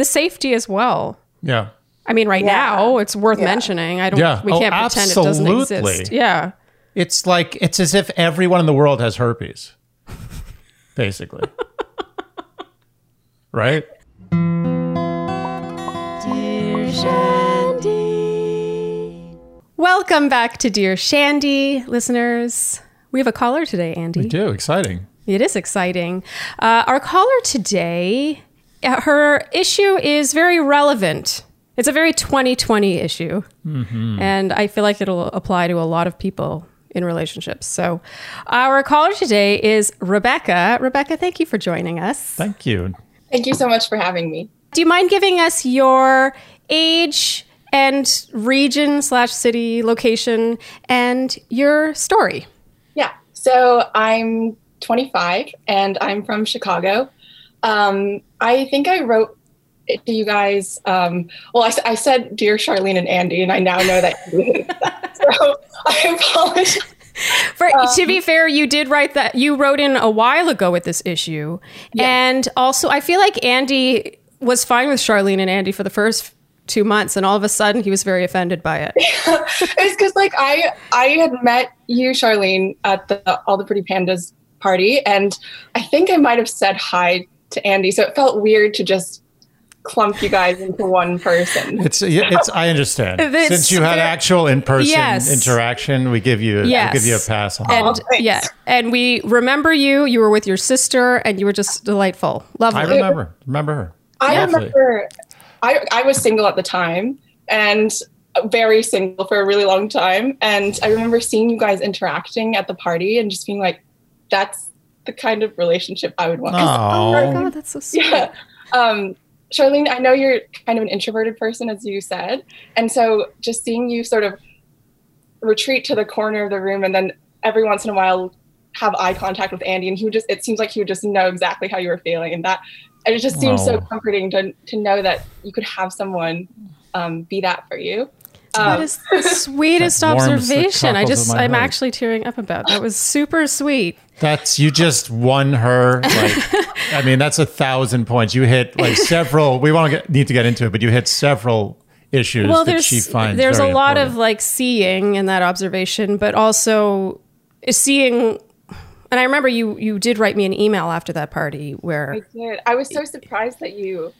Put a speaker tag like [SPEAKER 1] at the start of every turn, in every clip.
[SPEAKER 1] the safety as well.
[SPEAKER 2] Yeah.
[SPEAKER 1] I mean, right
[SPEAKER 3] Yeah.
[SPEAKER 1] now it's worth
[SPEAKER 3] Yeah.
[SPEAKER 1] mentioning. I don't.
[SPEAKER 2] Yeah.
[SPEAKER 1] We
[SPEAKER 2] Oh,
[SPEAKER 1] can't pretend it doesn't exist. Yeah.
[SPEAKER 2] It's like it's as if everyone in the world has herpes. Basically. right? Dear Shandy.
[SPEAKER 1] Welcome back to Dear Shandy, listeners. We have a caller today, Andy.
[SPEAKER 2] We do. Exciting.
[SPEAKER 1] It is exciting. Uh, our caller today, her issue is very relevant. It's a very 2020 issue. Mm-hmm. And I feel like it'll apply to a lot of people in relationships. So, our caller today is Rebecca. Rebecca, thank you for joining us.
[SPEAKER 2] Thank you.
[SPEAKER 3] Thank you so much for having me.
[SPEAKER 1] Do you mind giving us your age and region slash city location and your story?
[SPEAKER 3] Yeah. So I'm 25 and I'm from Chicago. Um, I think I wrote it to you guys. Um, well, I said, Dear Charlene and Andy, and I now know that you hate that. So I apologize.
[SPEAKER 1] For, to be fair, you did write that you wrote in a while ago with this issue, and also I feel like Andy was fine with Charlene and Andy for the first two months, and all of a sudden he was very offended by it.
[SPEAKER 3] it's because like I I had met you, Charlene, at the All the Pretty Pandas party, and I think I might have said hi to Andy, so it felt weird to just clump you guys into one person.
[SPEAKER 2] It's it's I understand.
[SPEAKER 1] It's
[SPEAKER 2] Since you had actual in-person
[SPEAKER 1] Yes.
[SPEAKER 2] interaction, we give you
[SPEAKER 1] Yes.
[SPEAKER 2] we give you a pass on that.
[SPEAKER 1] And
[SPEAKER 3] thanks.
[SPEAKER 1] yeah, and we remember you. You were with your sister, and you were just delightful, lovely.
[SPEAKER 2] I remember. Remember her.
[SPEAKER 3] I
[SPEAKER 2] Lovely.
[SPEAKER 3] remember I, I was single at the time and very single for a really long time. And I remember seeing you guys interacting at the party and just being like, that's the kind of relationship I would want.
[SPEAKER 1] Oh my god, that's so sweet.
[SPEAKER 3] yeah. Um, Charlene, I know you're kind of an introverted person, as you said. And so just seeing you sort of retreat to the corner of the room and then every once in a while have eye contact with Andy and he would just it seems like he would just know exactly how you were feeling and that and it just seems so comforting to to know that you could have someone um, be that for you.
[SPEAKER 1] That
[SPEAKER 3] Um,
[SPEAKER 1] is the sweetest
[SPEAKER 2] That warms the
[SPEAKER 1] observation. I just, I'm
[SPEAKER 2] heart.
[SPEAKER 1] actually tearing up about. That was super sweet.
[SPEAKER 2] That's you just won her. Like, I mean, that's a thousand points. You hit like several. We won't get, need to get into it, but you hit several issues
[SPEAKER 1] well
[SPEAKER 2] that
[SPEAKER 1] there's
[SPEAKER 2] she finds.
[SPEAKER 1] there's a
[SPEAKER 2] very
[SPEAKER 1] lot of like seeing in that observation but also seeing and i remember you you did write me an email after that party where
[SPEAKER 3] I
[SPEAKER 1] where
[SPEAKER 3] did. I was so surprised that you,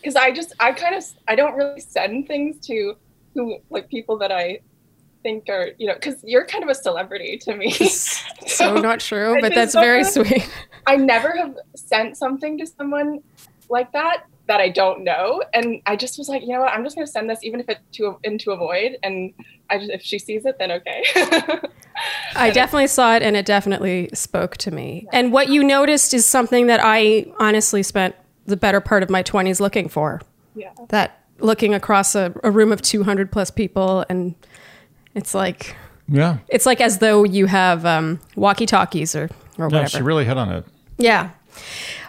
[SPEAKER 3] because I just, I kind of, I don't really send things to who, like people that I think are, you know, because you're kind of a celebrity to me.
[SPEAKER 1] so not true but that's very sweet
[SPEAKER 3] I never have sent something to someone like that that I don't know, and I just was like, you know what, I'm just gonna send this, even if it's to into a void, and I just, if she sees it, then okay.
[SPEAKER 1] i definitely saw it and it definitely spoke to me and what you noticed is something that i honestly spent the better part of my 20s looking for
[SPEAKER 3] yeah.
[SPEAKER 1] that looking across a, a room of 200 plus people and it's like
[SPEAKER 2] yeah.
[SPEAKER 1] it's like as though you have um, walkie talkies or or
[SPEAKER 2] Yeah,
[SPEAKER 1] whatever
[SPEAKER 2] she really hit on it.
[SPEAKER 1] Yeah.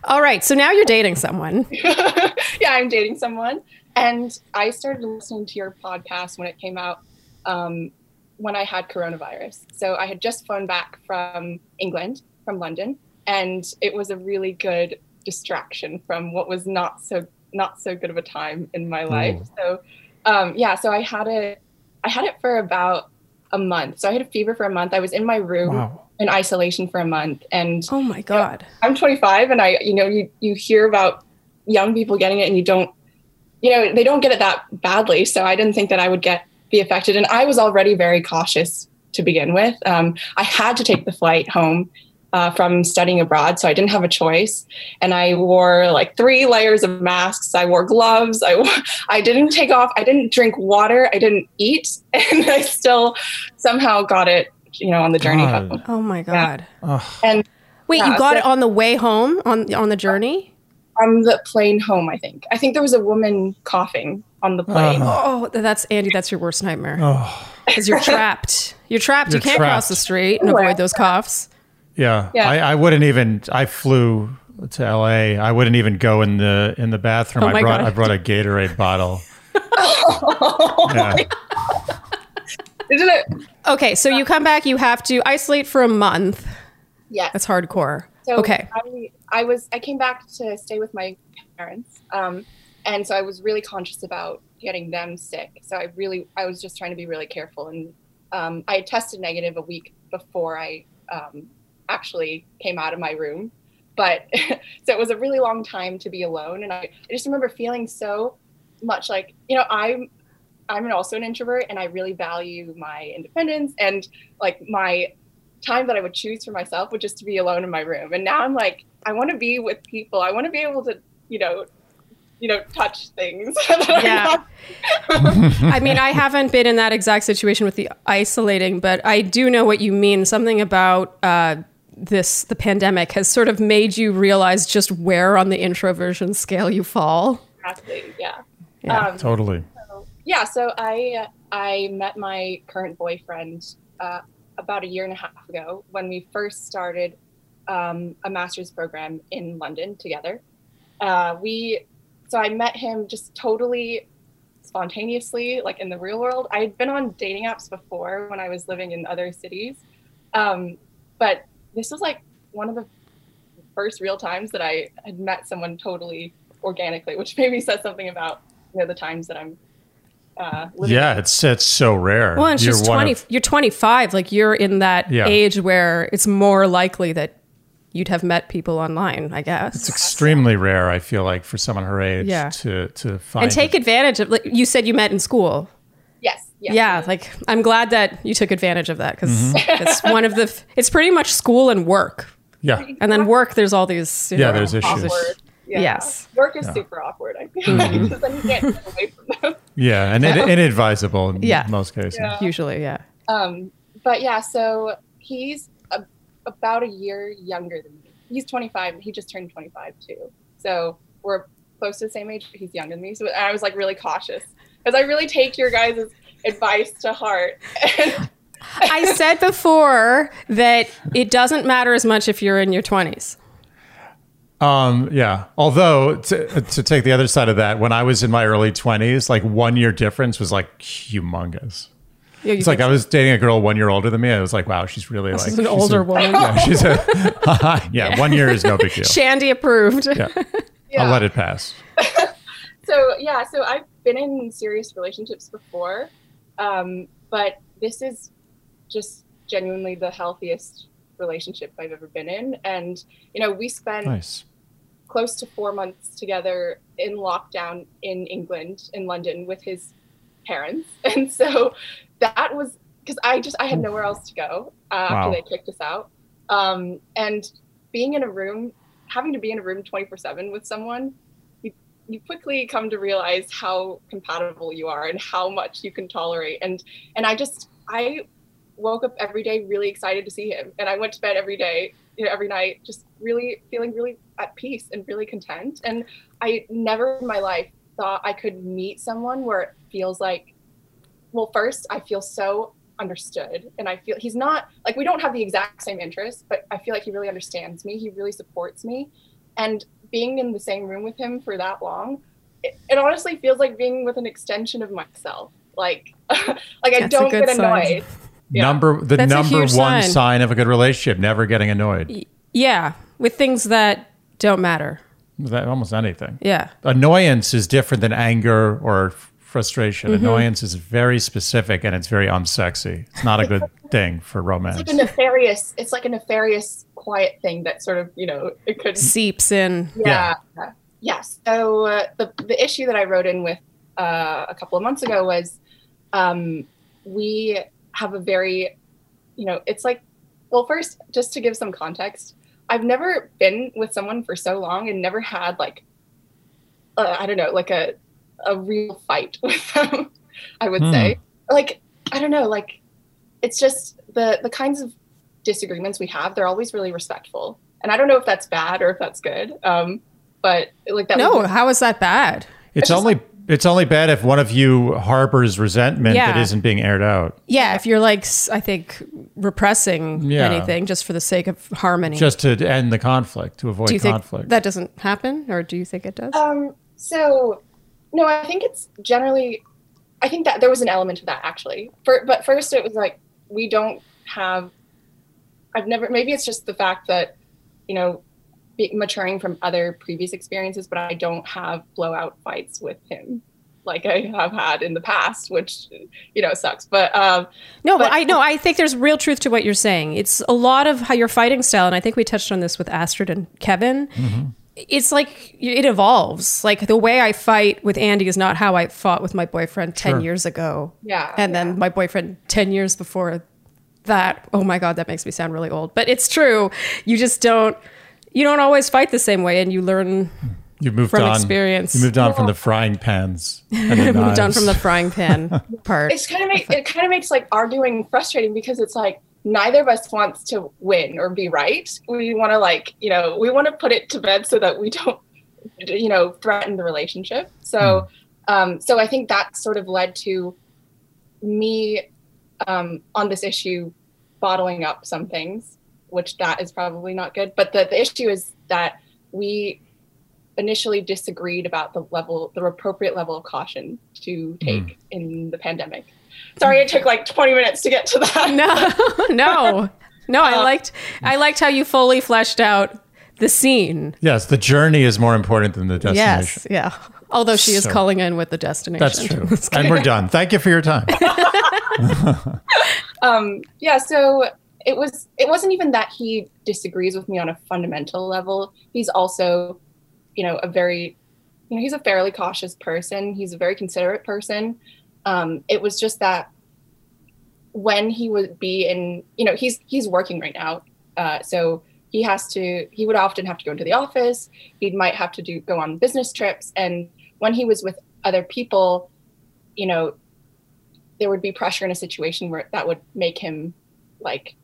[SPEAKER 1] All right. So now you're dating someone.
[SPEAKER 3] yeah, I'm dating someone, and I started listening to your podcast when it came out um, when I had coronavirus. So I had just flown back from England, from London, and it was a really good distraction from what was not so not so good of a time in my life. So um, yeah, so I had it. I had it for about a month. So I had a fever for a month. I was in my room
[SPEAKER 2] Wow.
[SPEAKER 3] in isolation for a month, and
[SPEAKER 1] Oh my God.
[SPEAKER 3] I'm 25 and I, you know, you, you hear about young people getting it and you don't, you know, they don't get it that badly. So I didn't think that I would get, be affected. And I was already very cautious to begin with. Um, I had to take the flight home uh, from studying abroad. So I didn't have a choice. And I wore like three layers of masks. I wore gloves. I, wore- I didn't take off. I didn't drink water. I didn't eat. And I still somehow got it, you know, on the journey
[SPEAKER 2] God.
[SPEAKER 3] home.
[SPEAKER 1] Oh my God.
[SPEAKER 3] And
[SPEAKER 1] Wait,
[SPEAKER 3] Yeah,
[SPEAKER 1] you got
[SPEAKER 3] so-
[SPEAKER 1] it on the way home on on the journey?
[SPEAKER 3] on the plane home, I think. I think there was a woman coughing on the plane.
[SPEAKER 1] Oh, that's Andy. That's your worst nightmare
[SPEAKER 2] Oh,
[SPEAKER 1] because you're trapped. You're trapped.
[SPEAKER 2] You're
[SPEAKER 1] you can't cross the street and avoid those coughs.
[SPEAKER 2] Yeah.
[SPEAKER 3] Yeah.
[SPEAKER 2] I, I wouldn't even. I flew to L.A. I wouldn't even go in the in the bathroom.
[SPEAKER 1] Oh
[SPEAKER 2] I
[SPEAKER 1] my
[SPEAKER 2] brought
[SPEAKER 1] God.
[SPEAKER 2] I brought a Gatorade bottle. Yeah.
[SPEAKER 3] Isn't it?
[SPEAKER 1] Okay, so you come back. You have to isolate for a month.
[SPEAKER 3] Yeah.
[SPEAKER 1] That's hardcore.
[SPEAKER 3] So
[SPEAKER 1] okay.
[SPEAKER 3] I, I was I came back to stay with my parents, um, and so I was really conscious about getting them sick. So I really, I was just trying to be really careful. And um, I tested negative a week before I um, actually came out of my room. But so it was a really long time to be alone. And I, I just remember feeling so much like, you know, I'm, I'm also an introvert and I really value my independence and like my time that I would choose for myself would just to be alone in my room. And now I'm like, I want to be with people. I want to be able to, you know, you know, touch things.
[SPEAKER 1] yeah. I mean, I haven't been in that exact situation with the isolating, but I do know what you mean. Something about uh, this, the pandemic, has sort of made you realize just where on the introversion scale you fall.
[SPEAKER 3] Exactly. Yeah.
[SPEAKER 1] Yeah.
[SPEAKER 3] Um,
[SPEAKER 2] Totally.
[SPEAKER 3] so, yeah. So I I met my current boyfriend uh, about a year and a half ago when we first started um, a master's program in London together. Uh, we so I met him just totally spontaneously, like in the real world. I had been on dating apps before when I was living in other cities, um, but this was like one of the first real times that I had met someone totally organically, which maybe says something about you know the times that I'm. Uh,
[SPEAKER 2] Yeah,
[SPEAKER 3] in.
[SPEAKER 2] it's it's so rare.
[SPEAKER 1] Well, and she's
[SPEAKER 2] You're one
[SPEAKER 1] twenty.
[SPEAKER 2] of-
[SPEAKER 1] you're twenty five. Like you're in that
[SPEAKER 2] Yeah.
[SPEAKER 1] age where it's more likely that you'd have met people online. I guess.
[SPEAKER 2] it's extremely rare. I feel like for someone her age
[SPEAKER 1] Yeah.
[SPEAKER 2] to to find
[SPEAKER 1] and take advantage of. Like you said, you met in school.
[SPEAKER 3] Yes. yes.
[SPEAKER 1] Yeah, like I'm glad that you took advantage of that because
[SPEAKER 2] Mm-hmm.
[SPEAKER 1] it's one of the. It's pretty much school and work,
[SPEAKER 2] Yeah,
[SPEAKER 1] and then work. There's all these. you
[SPEAKER 2] Yeah,
[SPEAKER 1] know,
[SPEAKER 2] there's issues.
[SPEAKER 3] Awkward. Yeah.
[SPEAKER 1] Yes.
[SPEAKER 3] Work is super awkward. I feel like because then you can't get away from them.
[SPEAKER 2] yeah, and it, inadvisable in
[SPEAKER 1] Yeah.
[SPEAKER 2] most cases.
[SPEAKER 3] Yeah.
[SPEAKER 1] Usually, yeah.
[SPEAKER 3] Um, but yeah, so he's a, about a year younger than me. He's 25. He just turned 25 too. So we're close to the same age, but he's younger than me. So I was like really cautious because I really take your guys' advice to heart.
[SPEAKER 1] I said before that it doesn't matter as much if you're in your 20s.
[SPEAKER 2] Um, yeah. Although to, to take the other side of that, when I was in my early twenties, like one year difference was like humongous.
[SPEAKER 1] Yeah, you
[SPEAKER 2] It's like
[SPEAKER 1] think
[SPEAKER 2] I was dating a girl one year older than me. I was like, wow, she's really like
[SPEAKER 1] is an
[SPEAKER 2] she's
[SPEAKER 1] older
[SPEAKER 2] a-
[SPEAKER 1] woman.
[SPEAKER 2] Yeah, she's a yeah. One year is no big deal.
[SPEAKER 1] Shandy approved.
[SPEAKER 2] Yeah,
[SPEAKER 3] yeah.
[SPEAKER 2] I'll let it pass.
[SPEAKER 3] so yeah, so I've been in serious relationships before, um, but this is just genuinely the healthiest relationship I've ever been in. And you know, we spent
[SPEAKER 2] Nice.
[SPEAKER 3] close to four months together in lockdown in England, in London, with his parents. And so that was because I just I had nowhere else to go uh,
[SPEAKER 2] Wow.
[SPEAKER 3] after they kicked us out. Um, and being in a room, having to be in a room 24 7 with someone, you, quickly come to realize how compatible you are and how much you can tolerate. And and I just I woke up every day really excited to see him, and I went to bed every day, you know, every night, just really feeling really at peace and really content. And I never in my life thought I could meet someone where it feels like, well, first I feel so understood, and I feel he's not like we don't have the exact same interests, but I feel like he really understands me. He really supports me, and being in the same room with him for that long, it, it honestly feels like being with an extension of myself. Like, like I
[SPEAKER 1] That's a
[SPEAKER 3] don't get annoyed. Yeah.
[SPEAKER 2] Number the
[SPEAKER 1] That's
[SPEAKER 2] number one
[SPEAKER 1] sign.
[SPEAKER 2] sign of a good relationship: never getting annoyed.
[SPEAKER 1] Yeah, with things that don't matter.
[SPEAKER 2] That almost anything.
[SPEAKER 1] Yeah.
[SPEAKER 2] Annoyance is different than anger or frustration.
[SPEAKER 1] Mm-hmm.
[SPEAKER 2] Annoyance is very specific and it's very unsexy. It's not a good thing for romance.
[SPEAKER 3] It's like a nefarious. It's like a nefarious, quiet thing that sort of you know it could
[SPEAKER 1] Seeps in.
[SPEAKER 3] yeah yes so uh, the the issue that i wrote in with uh, a couple of months ago was um, we have a very you know it's like well first just to give some context i've never been with someone for so long and never had like uh, i don't know like a a real fight with them i would
[SPEAKER 2] Hmm.
[SPEAKER 3] say like i don't know like it's just the the kinds of disagreements we have they're always really respectful and i don't know if that's bad or if that's good um but like that
[SPEAKER 1] No,
[SPEAKER 3] was-
[SPEAKER 1] how is that bad?
[SPEAKER 2] It's
[SPEAKER 3] just
[SPEAKER 2] only it's only bad if one of you harbors resentment
[SPEAKER 1] Yeah.
[SPEAKER 2] that isn't being aired out.
[SPEAKER 1] Yeah, if you're like, I think, repressing
[SPEAKER 2] Yeah.
[SPEAKER 1] anything just for the sake of harmony.
[SPEAKER 2] Just to end the conflict, to avoid
[SPEAKER 1] do you think
[SPEAKER 2] conflict.
[SPEAKER 1] that doesn't happen, or do you think it does?
[SPEAKER 3] Um, so no, I think it's generally I think that there was an element of that actually. For but first it was like we don't have I've never maybe it's just the fact that, you know, be maturing from other previous experiences, but I don't have blowout fights with him like I have had in the past, which you know sucks. But um,
[SPEAKER 1] no, but I know I think there's real truth to what you're saying. It's a lot of how your fighting style, and I think we touched on this with Astrid and Kevin. Mm-hmm. It's like it evolves. Like the way I fight with Andy is not how I fought with my boyfriend ten sure. years ago.
[SPEAKER 3] Yeah,
[SPEAKER 1] and
[SPEAKER 3] yeah.
[SPEAKER 1] then my boyfriend ten years before that. Oh my god, that makes me sound really old, but it's true. You just don't. You don't always fight the same way, and you learn
[SPEAKER 2] you moved
[SPEAKER 1] from
[SPEAKER 2] on.
[SPEAKER 1] experience.
[SPEAKER 2] You moved on from the frying pans. And
[SPEAKER 1] moved on from the frying pan part.
[SPEAKER 3] It's kind of make, it kind of makes like arguing frustrating because it's like neither of us wants to win or be right. We want to like you know we want to put it to bed so that we don't you know threaten the relationship. So hmm. um, so I think that sort of led to me um, on this issue bottling up some things, which that is probably not good. But the, the issue is that we initially disagreed about the level, the appropriate level of caution to take mm. in the pandemic. Sorry, it took like 20 minutes to get to that.
[SPEAKER 1] No, no, no. I uh, liked, I liked how you fully fleshed out the scene.
[SPEAKER 2] Yes, the journey is more important than the destination.
[SPEAKER 1] Yes, yeah. Although she is calling in with the destination.
[SPEAKER 2] That's true. and we're done. Thank you for your time.
[SPEAKER 3] um, yeah, so it was it wasn't even that he disagrees with me on a fundamental level. He's also you know, a very, you know, he's a fairly cautious person. He's a very considerate person. Um, it was just that when he would be in, you know, he's he's working right now, uh, so he has to. He would often have to go into the office. He might have to do go on business trips, and when he was with other people, you know, there would be pressure in a situation where that would make him like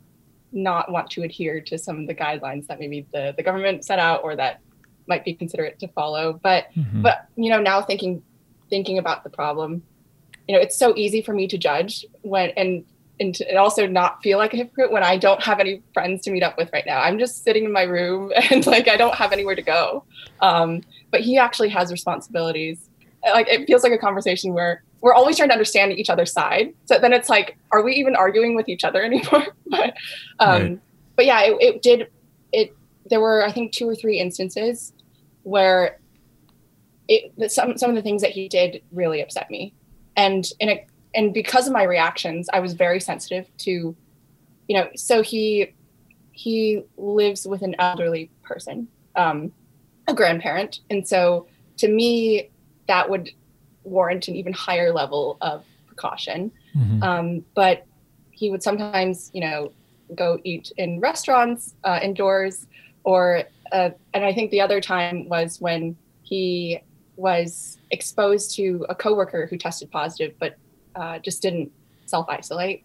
[SPEAKER 3] not want to adhere to some of the guidelines that maybe the, the government set out or that might be considerate to follow. But mm-hmm. but you know now thinking thinking about the problem, you know it's so easy for me to judge when and and, to, and also not feel like a hypocrite when I don't have any friends to meet up with right now. I'm just sitting in my room and like I don't have anywhere to go. Um, but he actually has responsibilities. Like it feels like a conversation where we're always trying to understand each other's side. So then it's like, are we even arguing with each other anymore? but um, right. but yeah, it, it did it there were I think two or three instances where it some some of the things that he did really upset me, and in a, and because of my reactions, I was very sensitive to, you know. So he he lives with an elderly person, um, a grandparent, and so to me that would warrant an even higher level of precaution. Mm-hmm. Um, but he would sometimes, you know, go eat in restaurants uh, indoors or uh, and I think the other time was when he was exposed to a coworker who tested positive, but uh, just didn't self isolate.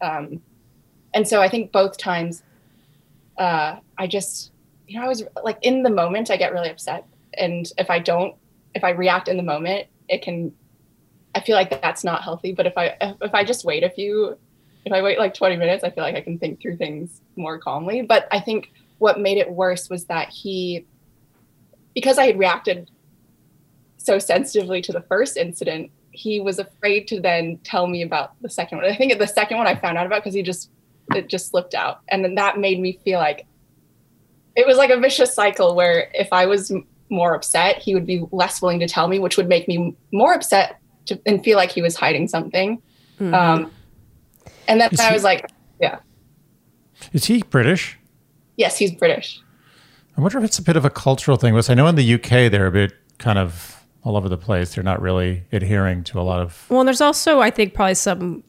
[SPEAKER 3] Um, and so I think both times, uh, I just, you know, I was like in the moment, I get really upset, and if I don't, if I react in the moment, it can. I feel like that's not healthy. But if I if I just wait a few, if I wait like 20 minutes, I feel like I can think through things more calmly. But I think what made it worse was that he, because I had reacted so sensitively to the first incident, he was afraid to then tell me about the second one. I think the second one I found out about because he just it just slipped out, and then that made me feel like it was like a vicious cycle where if I was more upset, he would be less willing to tell me, which would make me more upset to, and feel like he was hiding something. Mm-hmm. Um, and then I was like, yeah.
[SPEAKER 2] Is he British?
[SPEAKER 3] Yes, he's British.
[SPEAKER 2] I wonder if it's a bit of a cultural thing. Because I know in the UK they're a bit kind of all over the place. They're not really adhering to a lot of.
[SPEAKER 1] Well, there's also, I think, probably some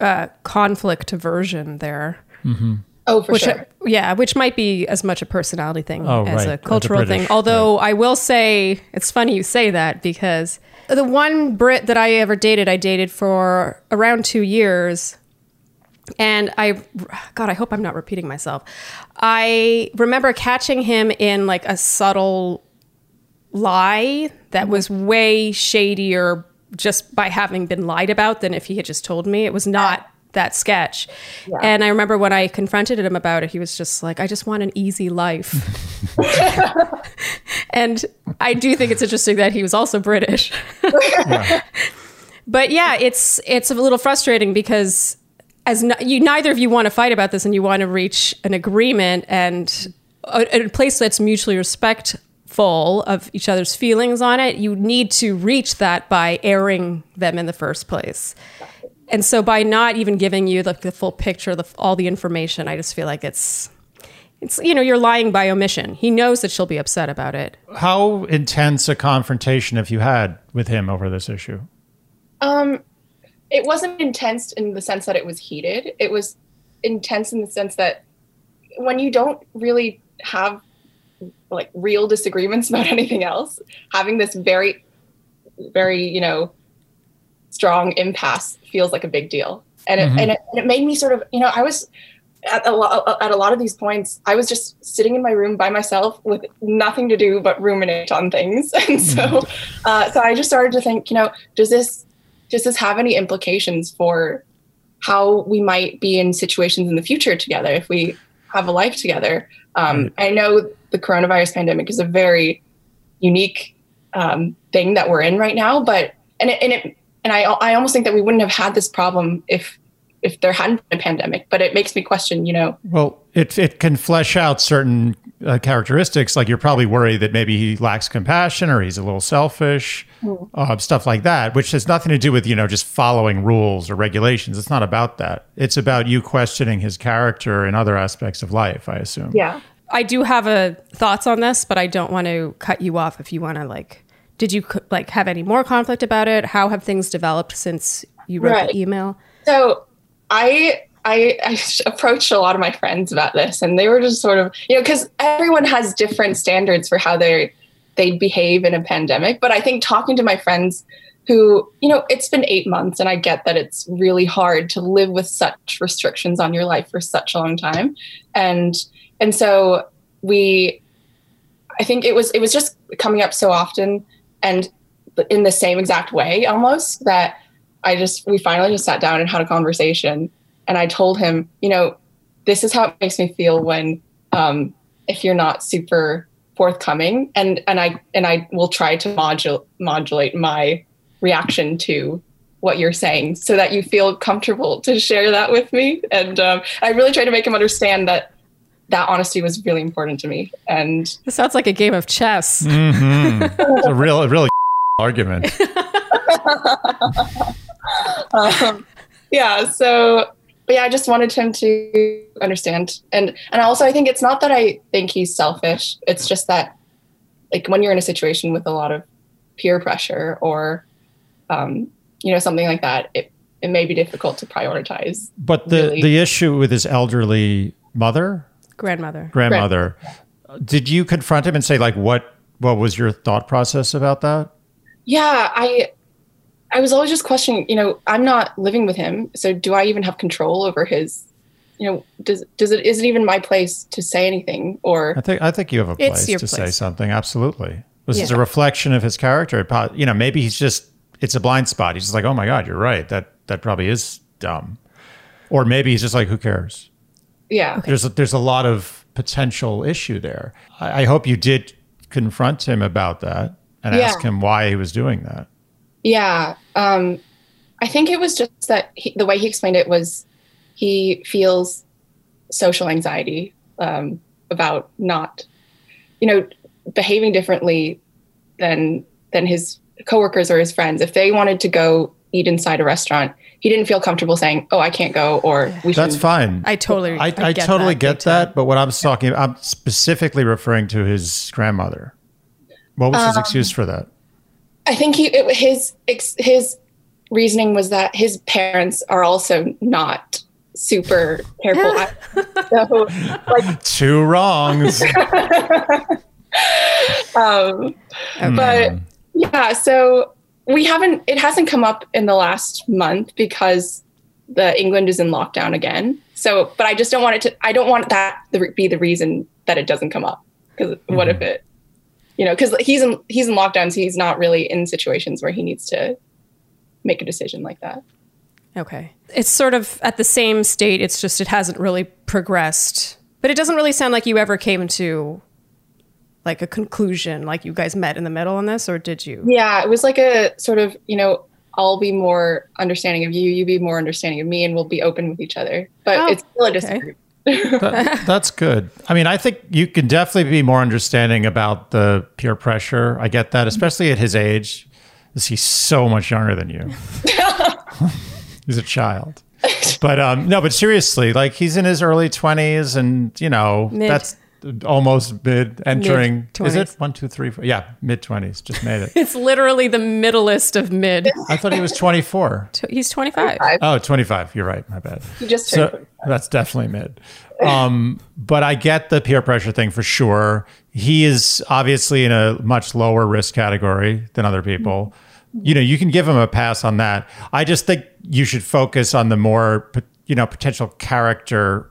[SPEAKER 1] uh, conflict aversion there.
[SPEAKER 3] Mm-hmm. Oh, for
[SPEAKER 1] which,
[SPEAKER 3] sure.
[SPEAKER 1] Yeah, which might be as much a personality thing
[SPEAKER 2] oh,
[SPEAKER 1] as
[SPEAKER 2] right.
[SPEAKER 1] a cultural
[SPEAKER 2] British,
[SPEAKER 1] thing. Although
[SPEAKER 2] right.
[SPEAKER 1] I will say, it's funny you say that because the one Brit that I ever dated, I dated for around two years and I, God, I hope I'm not repeating myself. I remember catching him in like a subtle lie that was way shadier just by having been lied about than if he had just told me. It was not ah. That sketch. Yeah. And I remember when I confronted him about it, he was just like, I just want an easy life. and I do think it's interesting that he was also British. yeah. But yeah, it's it's a little frustrating because as you neither of you want to fight about this and you want to reach an agreement and a, a place that's mutually respectful of each other's feelings on it, you need to reach that by airing them in the first place. And so by not even giving you the, the full picture, the, all the information, I just feel like it's it's you know you're lying by omission. He knows that she'll be upset about it.
[SPEAKER 2] How intense a confrontation have you had with him over this issue?
[SPEAKER 3] Um, it wasn't intense in the sense that it was heated. It was intense in the sense that when you don't really have like real disagreements about anything else, having this very, very you know strong impasse feels like a big deal, and it, and, it and it made me sort of you know I was at a, lot, at a lot of these points, I was just sitting in my room by myself with nothing to do but ruminate on things. And so, uh, so I just started to think, you know, does this does this have any implications for how we might be in situations in the future together if we have a life together? Um, I know the coronavirus pandemic is a very unique um, thing that we're in right now, but and it, and it and I I almost think that we wouldn't have had this problem if if there hadn't been a pandemic. But it makes me question, you know.
[SPEAKER 2] Well, it it can flesh out certain uh, characteristics. Like you're probably worried that maybe he lacks compassion or he's a little selfish,
[SPEAKER 3] Mm.
[SPEAKER 2] uh, stuff like that, which has nothing to do with you know just following rules or regulations. It's not about that. It's about you questioning his character and other aspects of life. I assume.
[SPEAKER 3] Yeah.
[SPEAKER 1] I do have a thoughts on this, but I don't want to cut you off if you want to like. Did you like have any more conflict about it? How have things developed since you wrote
[SPEAKER 3] Right.
[SPEAKER 1] the email?
[SPEAKER 3] So I I, I approached a lot of my friends about this, and they were just sort of you know because everyone has different standards for how they they behave in a pandemic. But I think talking to my friends who you know it's been eight months, and I get that it's really hard to live with such restrictions on your life for such a long time, and and so we I think it was it was just coming up so often and in the same exact way almost that I just we finally just sat down and had a conversation. And I told him, you know, this is how it makes me feel when um if you're not super forthcoming. And and I and I will try to modulate modulate my reaction to what you're saying so that you feel comfortable to share that with me. And um, I really try to make him understand that that honesty was really important to me and
[SPEAKER 1] This sounds like a game of chess.
[SPEAKER 2] It's a real, a really argument.
[SPEAKER 3] um, yeah so but yeah i just wanted him to understand and and also i think it's not that i think he's selfish it's just that like when you're in a situation with a lot of peer pressure or um, you know something like that it, it may be difficult to prioritize
[SPEAKER 2] But the
[SPEAKER 3] Really?
[SPEAKER 2] the issue with his elderly mother,
[SPEAKER 1] Grandmother.
[SPEAKER 2] grandmother, did you confront him and say like what what was your thought process about that?
[SPEAKER 3] yeah i i was always just questioning you know i'm not living with him so do i even have control over his you know does does it is it even my place to say anything or
[SPEAKER 2] I think I think you have a place
[SPEAKER 1] your
[SPEAKER 2] to say something. Absolutely, this is a reflection of his character. You know, maybe he's just it's a blind spot. He's just like, oh my god, you're right. That that probably is dumb. Or maybe he's just like, who cares?
[SPEAKER 3] Yeah
[SPEAKER 2] There's a, there's a lot of potential issue there. I, I hope you did confront him about that and
[SPEAKER 3] Yeah.
[SPEAKER 2] ask him why he was doing that.
[SPEAKER 3] Yeah. Um, I think it was just that he, the way he explained it was he feels social anxiety um, about not, you know, behaving differently than than his coworkers or his friends. If they wanted to go eat inside a restaurant, he didn't feel comfortable saying, "Oh, I can't go," or "We should."
[SPEAKER 2] That's fine.
[SPEAKER 1] I totally,
[SPEAKER 2] I, I,
[SPEAKER 1] get
[SPEAKER 2] totally
[SPEAKER 1] that
[SPEAKER 2] get that, but what I'm talking, about, I'm specifically referring to his grandmother. What was
[SPEAKER 1] Um,
[SPEAKER 2] his excuse for that?
[SPEAKER 3] I think he it, his his reasoning was that his parents are also not super careful. so, like,
[SPEAKER 2] Two wrongs.
[SPEAKER 3] um,
[SPEAKER 2] Hmm.
[SPEAKER 3] but yeah, so we haven't. It hasn't come up in the last month because the England is in lockdown again. So, but I just don't want it to. I don't want that to be the reason that it doesn't come up. Because what if mm-hmm. it, you know, because he's in he's in lockdowns. He's not really in situations where he needs to make a decision like that.
[SPEAKER 1] Okay. It's sort of at the same state. It's just it hasn't really progressed. But it doesn't really sound like you ever came to like a conclusion, like you guys met in the middle on this, or did you?
[SPEAKER 3] Yeah, it was like a sort of, you know, I'll be more understanding of you, you be more understanding of me, and we'll be open with each other. But
[SPEAKER 1] Oh,
[SPEAKER 3] it's still a
[SPEAKER 1] okay.
[SPEAKER 3] disagreement.
[SPEAKER 2] That- that's good. I mean, I think you can definitely be more understanding about the peer pressure. I get that, especially at his age, he's so much younger than you. he's a child. But um, no, but seriously, like he's in his early twenties, and you know
[SPEAKER 1] Mid.
[SPEAKER 2] that's almost mid entering. Is it one, two, three, four? Yeah, mid twenties. Just made it.
[SPEAKER 1] It's literally the middlest of mid.
[SPEAKER 2] I thought he was twenty four.
[SPEAKER 1] He's 25.
[SPEAKER 2] Oh, 25. You're right. My bad.
[SPEAKER 3] You just turned
[SPEAKER 2] So that's definitely mid. Um, but I get the peer pressure thing for sure. He is obviously in a much lower risk category than other people. You know, you can give him a pass on that. I just think you should focus on the more, you know, potential character.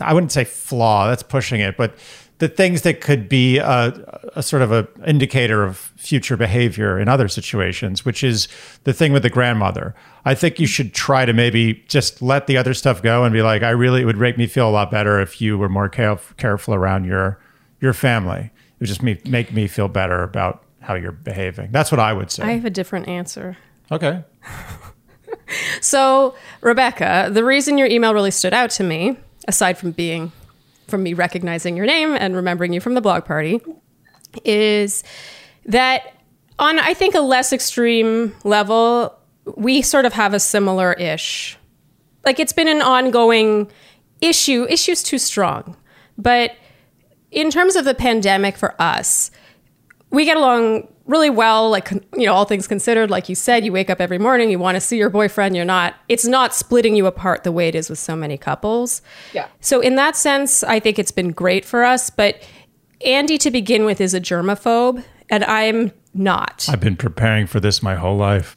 [SPEAKER 2] I wouldn't say flaw. That's pushing it, but the things that could be a, a sort of a indicator of future behavior in other situations, which is the thing with the grandmother. I think you should try to maybe just let the other stuff go and be like, I really it would make me feel a lot better if you were more caref- careful around your your family. It would just me, make me feel better about how you're behaving. That's what I would say.
[SPEAKER 1] I have a different answer.
[SPEAKER 2] okay.
[SPEAKER 1] So, Rebecca, the reason your email really stood out to me, aside from being from me recognizing your name and remembering you from the blog party, is that on I think a less extreme level, we sort of have a similar ish. Like it's been an ongoing issue. Issue's too strong. But in terms of the pandemic for us, we get along really well like you know all things considered like you said you wake up every morning you want to see your boyfriend you're not it's not splitting you apart the way it is with so many couples
[SPEAKER 3] Yeah.
[SPEAKER 1] so in that sense i think it's been great for us but andy to begin with is a germaphobe and i'm not
[SPEAKER 2] I've been preparing for this my whole life.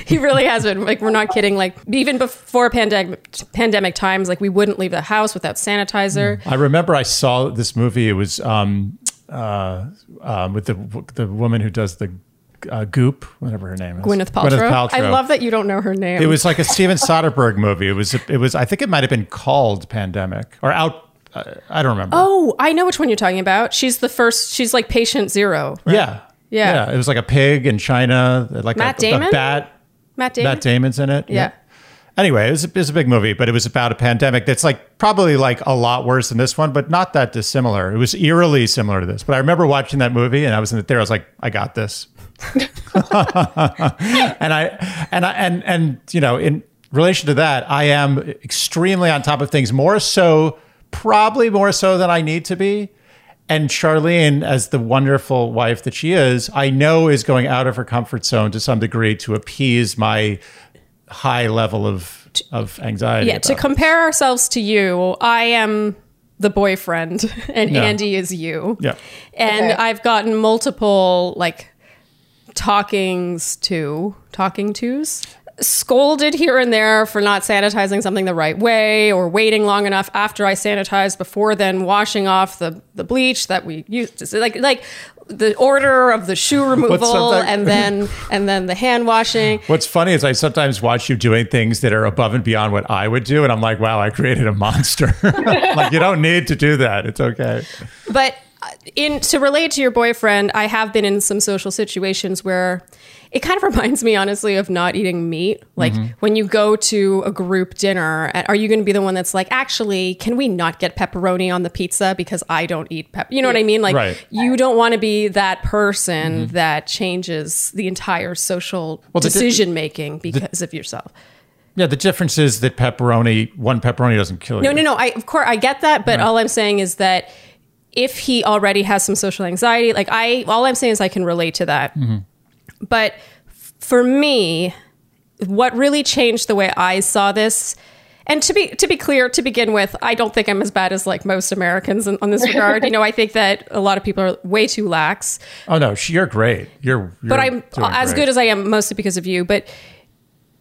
[SPEAKER 1] he really has been like we're not kidding like even before pandemic pandemic times like we wouldn't leave the house without sanitizer
[SPEAKER 2] I remember I saw this movie. It was um, uh, um, with the the woman who does the uh, Goop, whatever her name is,
[SPEAKER 1] gwyneth paltrow.
[SPEAKER 2] Paltrow.
[SPEAKER 1] i love that you don't know her name
[SPEAKER 2] It was like a Steven Soderbergh movie. It was. It was. I think it might have been called Pandemic or Out. Uh, I don't remember.
[SPEAKER 1] oh i know which one you're talking about she's the first she's like patient zero
[SPEAKER 2] yeah.
[SPEAKER 1] Yeah.
[SPEAKER 2] It was like a pig in China, like
[SPEAKER 1] Matt
[SPEAKER 2] a, a
[SPEAKER 1] Damon?
[SPEAKER 2] bat.
[SPEAKER 1] matt damon
[SPEAKER 2] Matt Damon's in it.
[SPEAKER 1] Yeah.
[SPEAKER 2] Anyway, it was, a, it was a big movie, but it was about a pandemic that's like probably like a lot worse than this one, but not that dissimilar. It was eerily similar to this. But I remember watching that movie and I was in the theater. I was like, I got this. and I and I and and you know, in relation to that, I am extremely on top of things, more so, probably more so than I need to be. And Charlene, as the wonderful wife that she is, I know is going out of her comfort zone to some degree to appease my high level of of anxiety.
[SPEAKER 1] yeah to
[SPEAKER 2] about it.
[SPEAKER 1] compare ourselves to you i am the boyfriend and
[SPEAKER 2] Yeah.
[SPEAKER 1] andy is you
[SPEAKER 2] Yeah.
[SPEAKER 1] and
[SPEAKER 3] Okay.
[SPEAKER 1] i've gotten multiple like talkings to talking tos scolded here and there for not sanitizing something the right way or waiting long enough after I sanitized before then washing off the, the bleach that we used to like like the order of the shoe removal and then and then the hand washing
[SPEAKER 2] What's funny is I sometimes watch you doing things that are above and beyond what I would do, and I'm like, wow, I created a monster. like you don't need to do that. It's okay.
[SPEAKER 1] But uh, in to relate to your boyfriend, I have been in some social situations where it kind of reminds me honestly of not eating meat. Like mm-hmm. when you go to a group dinner, are you going to be the one that's like, actually, can we not get pepperoni on the pizza because I don't eat pep? You know what I mean? Like
[SPEAKER 2] Right.
[SPEAKER 1] you don't want to be that person mm-hmm. that changes the entire social
[SPEAKER 2] the di-
[SPEAKER 1] decision making because of yourself.
[SPEAKER 2] Yeah, the difference is that pepperoni, one pepperoni doesn't kill you.
[SPEAKER 1] No, no, no. I of course I get that, but all I'm saying is that if he already has some social anxiety, like I, all I'm saying is I can relate to that. Mm-hmm. But for me, what really changed the way I saw this, and to be to be clear, to begin with, I don't think I'm as bad as like most Americans in, on this regard. you know, I think that a lot of people are way too lax
[SPEAKER 2] Oh no, you're great. You're, you're
[SPEAKER 1] but I'm as
[SPEAKER 2] great.
[SPEAKER 1] good as I am mostly because of you. But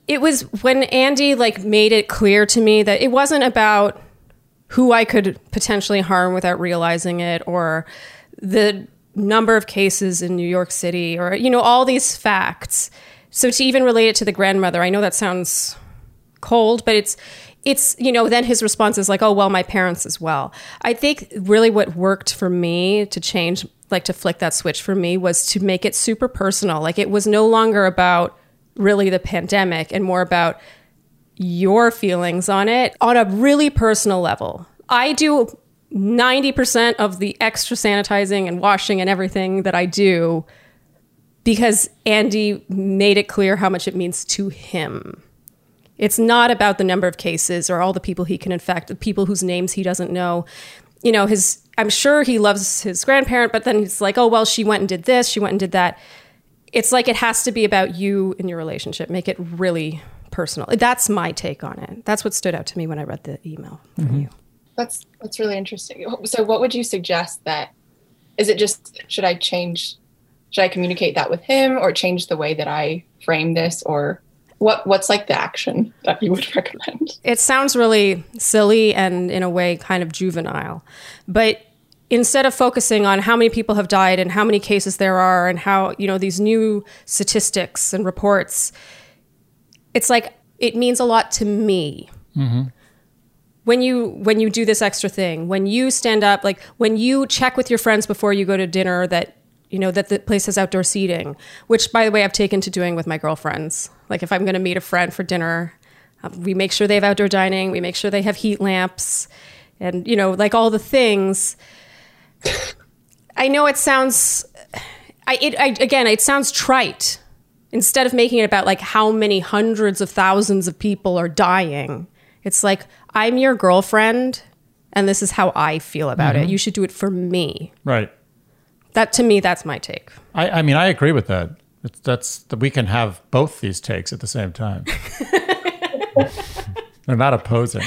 [SPEAKER 1] it was when Andy like made it clear to me that it wasn't about who I could potentially harm without realizing it or the number of cases in New York City or you know all these facts. So to even relate it to the grandmother, I know that sounds cold, but it's it's you know then his response is like oh well my parents as well i think really what worked for me to change like to flick that switch for me was to make it super personal like it was no longer about really the pandemic and more about your feelings on it on a really personal level. I do 90% of the extra sanitizing and washing and everything that I do because Andy made it clear how much it means to him. It's not about the number of cases or all the people he can infect, the people whose names he doesn't know. You know, his I'm sure he loves his grandparent, but then he's like, "Oh, well, she went and did this, she went and did that." It's like it has to be about you and your relationship. Make it really personal. That's my take on it. That's what stood out to me when I read the email from mm-hmm. you.
[SPEAKER 3] That's that's really interesting. So what would you suggest that is it just should I change should I communicate that with him or change the way that I frame this or what what's like the action that you would recommend?
[SPEAKER 1] It sounds really silly and in a way kind of juvenile. But instead of focusing on how many people have died and how many cases there are and how, you know, these new statistics and reports, it's like it means a lot to me. Mm-hmm when you when you do this extra thing when you stand up like when you check with your friends before you go to dinner that you know that the place has outdoor seating which by the way i've taken to doing with my girlfriends. Like if i'm going to meet a friend for dinner uh, we make sure they have outdoor dining we make sure they have heat lamps and you know like all the things. I know it sounds I, it, I again it sounds trite. Instead of making it about like how many hundreds of thousands of people are dying it's like, I'm your girlfriend, and this is how I feel about mm-hmm. it. You should do it for me.
[SPEAKER 2] Right.
[SPEAKER 1] That to me, that's my take.
[SPEAKER 2] I, I mean, I agree with that. It's, that's that we can have both these takes at the same time. They're not opposing.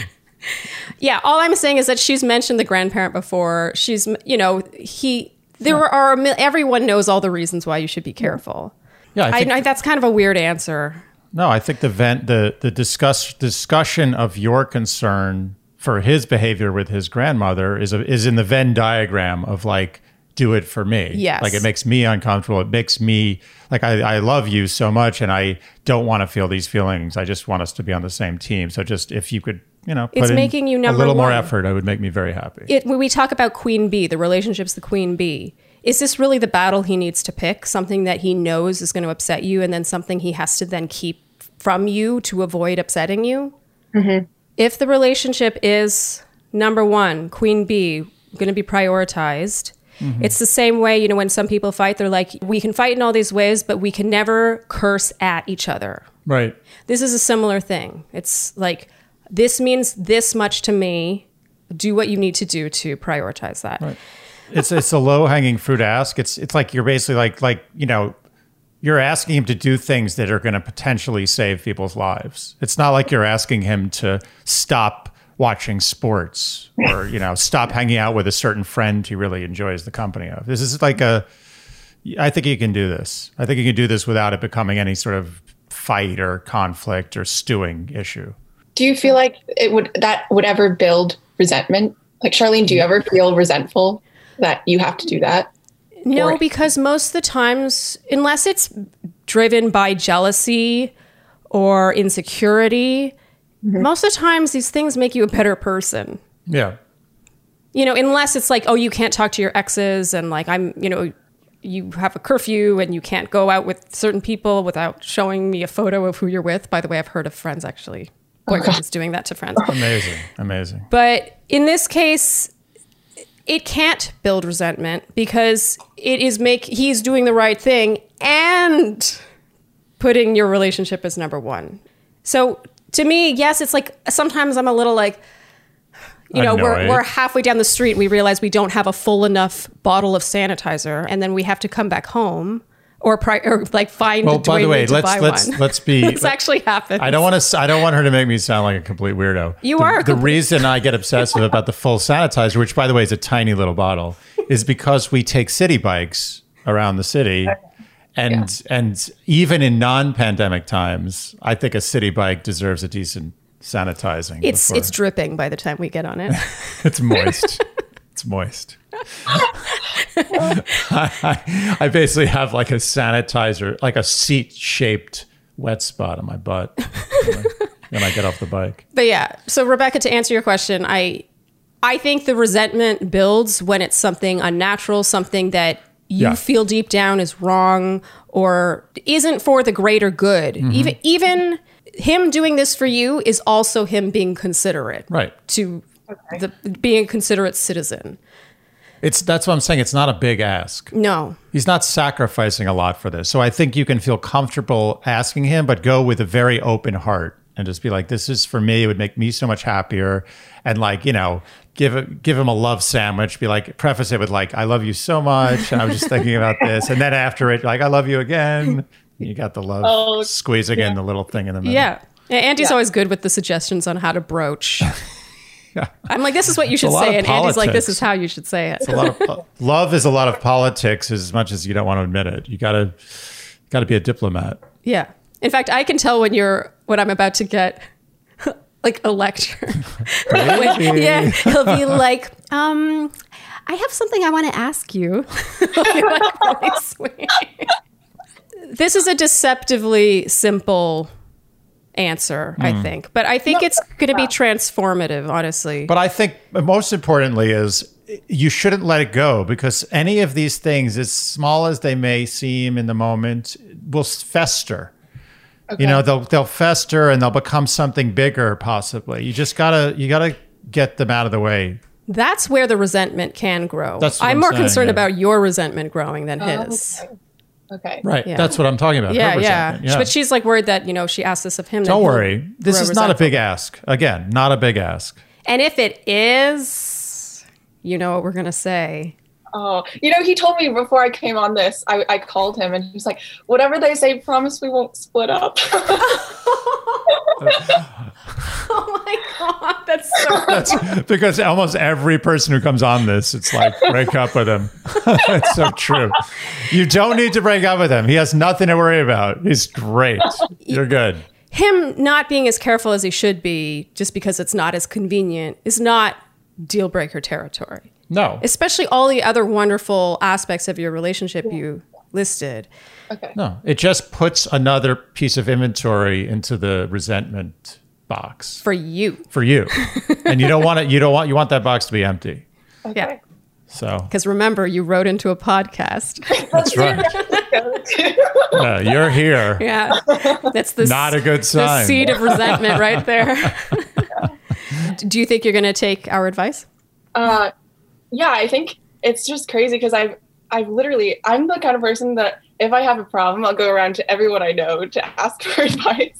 [SPEAKER 1] Yeah, all I'm saying is that she's mentioned the grandparent before. She's, you know, he. There yeah. are everyone knows all the reasons why you should be careful. Yeah, I, I, that's kind of a weird answer.
[SPEAKER 2] No, I think the vent the the discuss discussion of your concern for his behavior with his grandmother is a, is in the Venn diagram of like do it for me.
[SPEAKER 1] Yes.
[SPEAKER 2] Like it makes me uncomfortable. It makes me like I, I love you so much and I don't want to feel these feelings. I just want us to be on the same team. So just if you could, you know,
[SPEAKER 1] it's making you number
[SPEAKER 2] a little
[SPEAKER 1] one.
[SPEAKER 2] more effort, I would make me very happy.
[SPEAKER 1] It, when we talk about queen bee, the relationship's the queen bee is this really the battle he needs to pick? Something that he knows is going to upset you, and then something he has to then keep from you to avoid upsetting you? Mm-hmm. If the relationship is number one, queen bee, going to be prioritized. Mm-hmm. It's the same way, you know, when some people fight, they're like, we can fight in all these ways, but we can never curse at each other.
[SPEAKER 2] Right.
[SPEAKER 1] This is a similar thing. It's like, this means this much to me. Do what you need to do to prioritize that.
[SPEAKER 2] Right it's it's a low hanging fruit ask. It's it's like you're basically like like you know you're asking him to do things that are going to potentially save people's lives. It's not like you're asking him to stop watching sports or you know stop hanging out with a certain friend he really enjoys the company of. This is like a I think you can do this. I think you can do this without it becoming any sort of fight or conflict or stewing issue.
[SPEAKER 3] Do you feel like it would that would ever build resentment? Like Charlene, do you mm-hmm. ever feel resentful that you have to do that?
[SPEAKER 1] No, or- because most of the times, unless it's driven by jealousy or insecurity, mm-hmm. most of the times these things make you a better person.
[SPEAKER 2] Yeah.
[SPEAKER 1] You know, unless it's like, oh, you can't talk to your exes and like I'm, you know, you have a curfew and you can't go out with certain people without showing me a photo of who you're with. By the way, I've heard of friends actually boyfriends doing that to friends.
[SPEAKER 2] Amazing, amazing.
[SPEAKER 1] But in this case, it can't build resentment because it is make he's doing the right thing and putting your relationship as number one. So to me, yes, it's like sometimes I'm a little like, you know, we're, we're halfway down the street. And we realize we don't have a full enough bottle of sanitizer, and then we have to come back home or, pri- or like find. Well, by the way,
[SPEAKER 2] let's let's
[SPEAKER 1] one.
[SPEAKER 2] let's be.
[SPEAKER 1] it's actually happened.
[SPEAKER 2] I don't want to. I don't want her to make me sound like a complete weirdo.
[SPEAKER 1] You
[SPEAKER 2] the,
[SPEAKER 1] are.
[SPEAKER 2] The reason I get obsessive about the full sanitizer, which by the way is a tiny little bottle, is because we take Citi Bikes around the city. And yeah. and even in non-pandemic times, I think a Citi Bike deserves a decent sanitizing.
[SPEAKER 1] It's before. it's dripping by the time we get on it.
[SPEAKER 2] it's moist. It's moist. I, I, basically have like a sanitizer, like a seat shaped wet spot on my butt when I get off the bike.
[SPEAKER 1] But yeah, so Rebecca, to answer your question, I I think the resentment builds when it's something unnatural, something that you yeah. feel deep down is wrong or isn't for the greater good. Mm-hmm. Even even him doing this for you is also him being considerate
[SPEAKER 2] Right.
[SPEAKER 1] to the being a considerate citizen.
[SPEAKER 2] It's that's what I'm saying. It's not a big ask.
[SPEAKER 1] No.
[SPEAKER 2] He's not sacrificing a lot for this. So I think you can feel comfortable asking him, but go with a very open heart and just be like, this is for me. It would make me so much happier. And like, you know, give it, give him a love sandwich. Be like, preface it with like, I love you so much. And I was just thinking about this. And then after it, like, I love you again. You got the love
[SPEAKER 3] Oh,
[SPEAKER 2] squeezing in the little thing in the middle.
[SPEAKER 1] Yeah. Yeah, Andy's always good with the suggestions on how to broach.
[SPEAKER 2] Yeah.
[SPEAKER 1] I'm like, this is what you should say. And Andy's like, this is how you should say it.
[SPEAKER 2] a lot of love is a lot of politics as much as you don't want to admit it. You gotta gotta be a diplomat.
[SPEAKER 1] Yeah. In fact, I can tell when you're when I'm about to get like a lecture. When- yeah, he'll be like, um, I have something I want to ask you. Like really sweet. this is a deceptively simple answer, I hmm. think, but I think it's going to be transformative. Honestly,
[SPEAKER 2] But I think most importantly is you shouldn't let it go because any of these things, as small as they may seem in the moment, will fester. Okay. You know, they'll they'll fester and they'll become something bigger possibly. You just gotta you gotta get them out of the way.
[SPEAKER 1] that's where the resentment can grow.
[SPEAKER 2] That's
[SPEAKER 1] I'm
[SPEAKER 2] I'm
[SPEAKER 1] more
[SPEAKER 2] saying,
[SPEAKER 1] concerned
[SPEAKER 2] yeah.
[SPEAKER 1] about your resentment growing than oh, his.
[SPEAKER 3] Okay. Okay.
[SPEAKER 2] Right.
[SPEAKER 1] Yeah.
[SPEAKER 2] That's what I'm talking about.
[SPEAKER 1] Yeah,
[SPEAKER 2] her
[SPEAKER 1] yeah,
[SPEAKER 2] resentment.
[SPEAKER 1] But she's like worried that you know she asked this of him.
[SPEAKER 2] Don't worry. This is not a big ask. Again, not a big ask.
[SPEAKER 1] And if it is, you know what we're gonna say.
[SPEAKER 3] Oh, you know, he told me before I came on this, I, I called him and he was like, whatever they say, promise we won't split up.
[SPEAKER 1] Oh my god, that's so.
[SPEAKER 2] That's because almost every person who comes on this, it's like break up with him. it's so true. You don't need to break up with him. He has nothing to worry about. He's great. You're good.
[SPEAKER 1] him not being as careful as he should be, just because it's not as convenient, is not deal breaker territory.
[SPEAKER 2] No,
[SPEAKER 1] Especially all the other wonderful aspects of your relationship you listed.
[SPEAKER 3] Okay.
[SPEAKER 2] no. It just puts another piece of inventory into the resentment box
[SPEAKER 1] For you,
[SPEAKER 2] for you, and you don't want it. You don't want you want that box to be empty.
[SPEAKER 1] yeah.
[SPEAKER 2] So
[SPEAKER 1] Because remember, you wrote into a podcast.
[SPEAKER 2] that's right. Yeah, you're here.
[SPEAKER 1] Yeah, that's the
[SPEAKER 2] Not a good
[SPEAKER 1] the
[SPEAKER 2] sign.
[SPEAKER 1] seed of resentment right there. Do you think you're going to take our advice?
[SPEAKER 3] Uh, yeah, I think it's just crazy because I've I've literally I'm the kind of person that if I have a problem, I'll go around to everyone I know to ask for advice.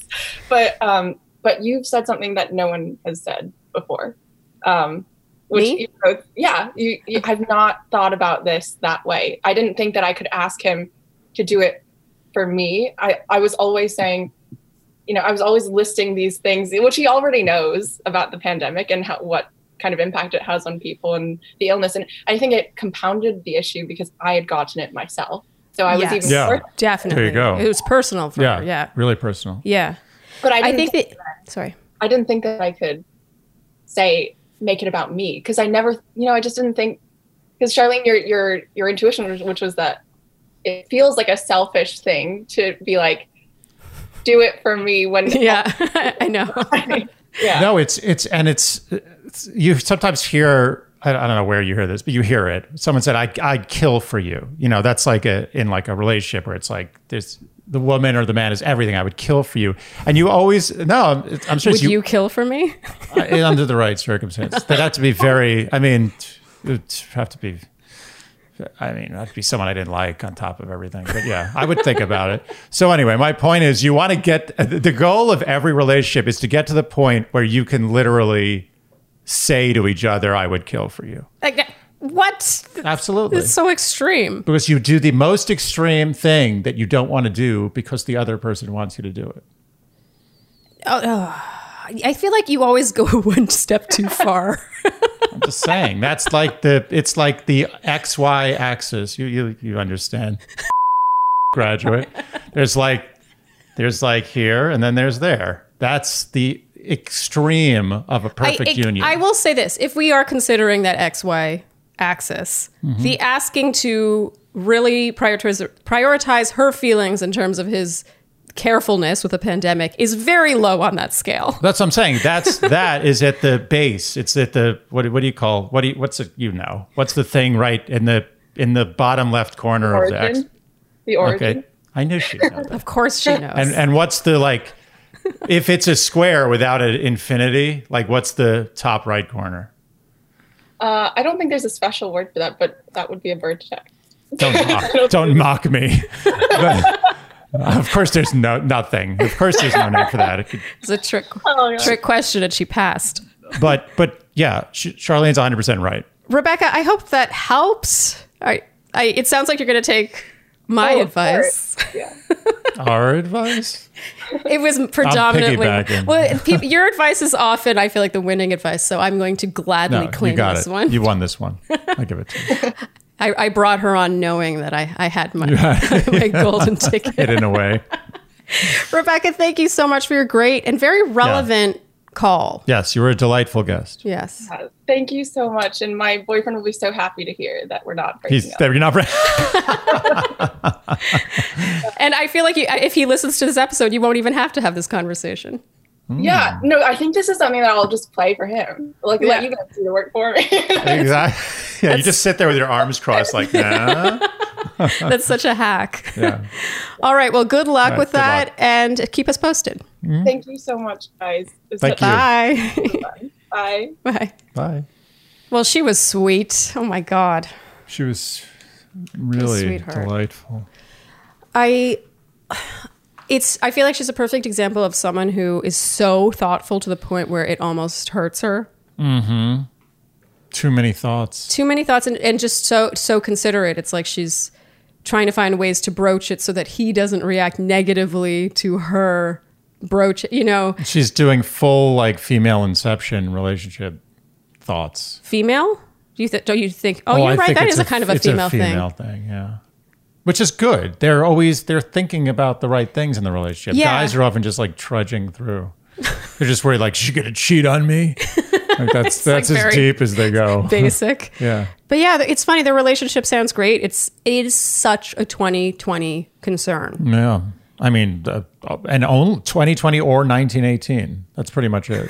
[SPEAKER 3] But um, but you've said something that no one has said before. Um, which
[SPEAKER 1] Me?
[SPEAKER 3] you both, yeah, you, you I've not thought about this that way. I didn't think that I could ask him to do it for me. I I was always saying, you know, I was always listing these things, which he already knows about the pandemic and how what kind of impact it has on people and the illness. And I think it compounded the issue because I had gotten it myself. So I was even
[SPEAKER 2] Yeah.
[SPEAKER 3] more,
[SPEAKER 1] Definitely.
[SPEAKER 2] There you go.
[SPEAKER 1] It was personal for
[SPEAKER 2] Yeah,
[SPEAKER 1] her. Yeah.
[SPEAKER 2] really personal.
[SPEAKER 1] Yeah.
[SPEAKER 3] but I,
[SPEAKER 1] I
[SPEAKER 3] didn't
[SPEAKER 1] think that, sorry.
[SPEAKER 3] I didn't think that I could say make it about me because I never, you know, I just didn't think because Charlene, your your your intuition, which was that it feels like a selfish thing to be like, do it for me when
[SPEAKER 1] Yeah, I know.
[SPEAKER 3] yeah
[SPEAKER 2] No, it's it's and it's, it's you sometimes hear I don't know where you hear this, but you hear it. Someone said, "I I'd kill for you." You know, that's like a in like a relationship where it's like there's the woman or the man is everything. I would kill for you, and you always no. it's- I'm sure
[SPEAKER 1] Would
[SPEAKER 2] you,
[SPEAKER 1] you kill for me?
[SPEAKER 2] I- under the right circumstances. They'd have to be very. I mean, it have to be. I mean, that'd be someone I didn't like on top of everything. But yeah, I would think about it. So anyway, my point is, you want to get the goal of every relationship is to get to the point where you can literally say to each other, "I would kill for you."
[SPEAKER 1] Like, what?
[SPEAKER 2] Absolutely.
[SPEAKER 1] It's so extreme.
[SPEAKER 2] because you do the most extreme thing that you don't want to do because the other person wants you to do it.
[SPEAKER 1] Oh, oh. I feel like you always go one step too far.
[SPEAKER 2] I'm just saying that's like the it's like the X Y axis. You you you understand, graduate. There's like there's like here and then there's there. That's the extreme of a perfect
[SPEAKER 1] I,
[SPEAKER 2] union.
[SPEAKER 1] I will say this: if we are considering that XY axis,
[SPEAKER 2] Mm-hmm.
[SPEAKER 1] the asking to really prioritize prioritize her feelings in terms of his carefulness with a pandemic is very low on that scale.
[SPEAKER 2] That's what I'm saying. That's that is at the base. It's at the what? What do you call? What do you, what's it? You know? What's the thing right in the in the bottom left corner of the X?
[SPEAKER 3] origin the origin
[SPEAKER 2] Okay, I knew she. Know that.
[SPEAKER 1] Of course, she knows.
[SPEAKER 2] And and what's the like? if it's a square without an infinity, like what's the top right corner?
[SPEAKER 3] Uh, I don't think there's a special word for that, but that would be a vertex.
[SPEAKER 2] Don't mock, don't mock me. But, of course, there's no nothing. Of course, there's no name for that. It could,
[SPEAKER 1] It's a trick
[SPEAKER 3] Oh, God.
[SPEAKER 1] trick question, and she passed.
[SPEAKER 2] but but yeah, Sh- Charlene's 100 percent right.
[SPEAKER 1] Rebecca, I hope that helps. I, I, it sounds like you're going to take my
[SPEAKER 3] Oh,
[SPEAKER 1] advice.
[SPEAKER 3] Yeah.
[SPEAKER 2] Our advice.
[SPEAKER 1] It was predominantly
[SPEAKER 2] piggybacking.
[SPEAKER 1] well. Pe- your advice is often, I feel like, the winning advice. So I'm going to gladly
[SPEAKER 2] No,
[SPEAKER 1] claim
[SPEAKER 2] you got
[SPEAKER 1] this
[SPEAKER 2] it.
[SPEAKER 1] one.
[SPEAKER 2] You won this one. I give it to you.
[SPEAKER 1] I, I brought her on knowing that I, I had my, my golden ticket.
[SPEAKER 2] Hid in a way.
[SPEAKER 1] Rebecca, thank you so much for your great and very relevant call.
[SPEAKER 2] Yes, you were a delightful guest.
[SPEAKER 1] Yes.
[SPEAKER 3] Uh, Thank you so much. And my boyfriend will be so happy to hear that we're not breaking
[SPEAKER 2] He's
[SPEAKER 3] up.
[SPEAKER 2] there. You're not.
[SPEAKER 1] And I feel like you, if he listens to this episode, you won't even have to have this conversation.
[SPEAKER 3] Yeah, hmm. no, I think this is something that I'll just play for him. Like,
[SPEAKER 1] Yeah.
[SPEAKER 3] let you guys do the work for me.
[SPEAKER 2] exactly. Yeah, you just sit there with your arms crossed, like, nah.
[SPEAKER 1] That's such a hack.
[SPEAKER 2] Yeah.
[SPEAKER 1] All right. Well, good luck
[SPEAKER 2] right,
[SPEAKER 1] with
[SPEAKER 2] good
[SPEAKER 1] that
[SPEAKER 2] luck.
[SPEAKER 1] and keep us posted. Mm-hmm.
[SPEAKER 3] Thank you so much, guys. It's
[SPEAKER 2] Thank
[SPEAKER 3] so
[SPEAKER 2] you.
[SPEAKER 1] Bye.
[SPEAKER 3] Bye.
[SPEAKER 1] Bye.
[SPEAKER 2] Bye.
[SPEAKER 1] Well, she was sweet. Oh my God.
[SPEAKER 2] She was really
[SPEAKER 1] sweetheart.
[SPEAKER 2] delightful.
[SPEAKER 1] I it's I feel like she's a perfect example of someone who is so thoughtful to the point where it almost hurts her. Mm-hmm.
[SPEAKER 2] Too many thoughts.
[SPEAKER 1] Too many thoughts and, and just so so considerate. It's like she's trying to find ways to broach it so that he doesn't react negatively to her broach you know,
[SPEAKER 2] She's doing full like female inception relationship thoughts.
[SPEAKER 1] female? Do you th- don't you think Oh,
[SPEAKER 2] I
[SPEAKER 1] you're right. That
[SPEAKER 2] is
[SPEAKER 1] is a, kind of a
[SPEAKER 2] it's
[SPEAKER 1] female,
[SPEAKER 2] female thing. Yeah. Which is good. They're always they're thinking about the right things in the relationship.
[SPEAKER 1] Yeah.
[SPEAKER 2] Guys are often just like trudging through. They're just worried like she's gonna cheat on me. Like that's that's
[SPEAKER 1] like
[SPEAKER 2] as deep as they go.
[SPEAKER 1] Basic.
[SPEAKER 2] yeah.
[SPEAKER 1] But yeah, it's funny. Their relationship sounds great. It's it is such a 2020 concern.
[SPEAKER 2] Yeah. I mean, uh, and only 2020 or 1918. That's pretty much it.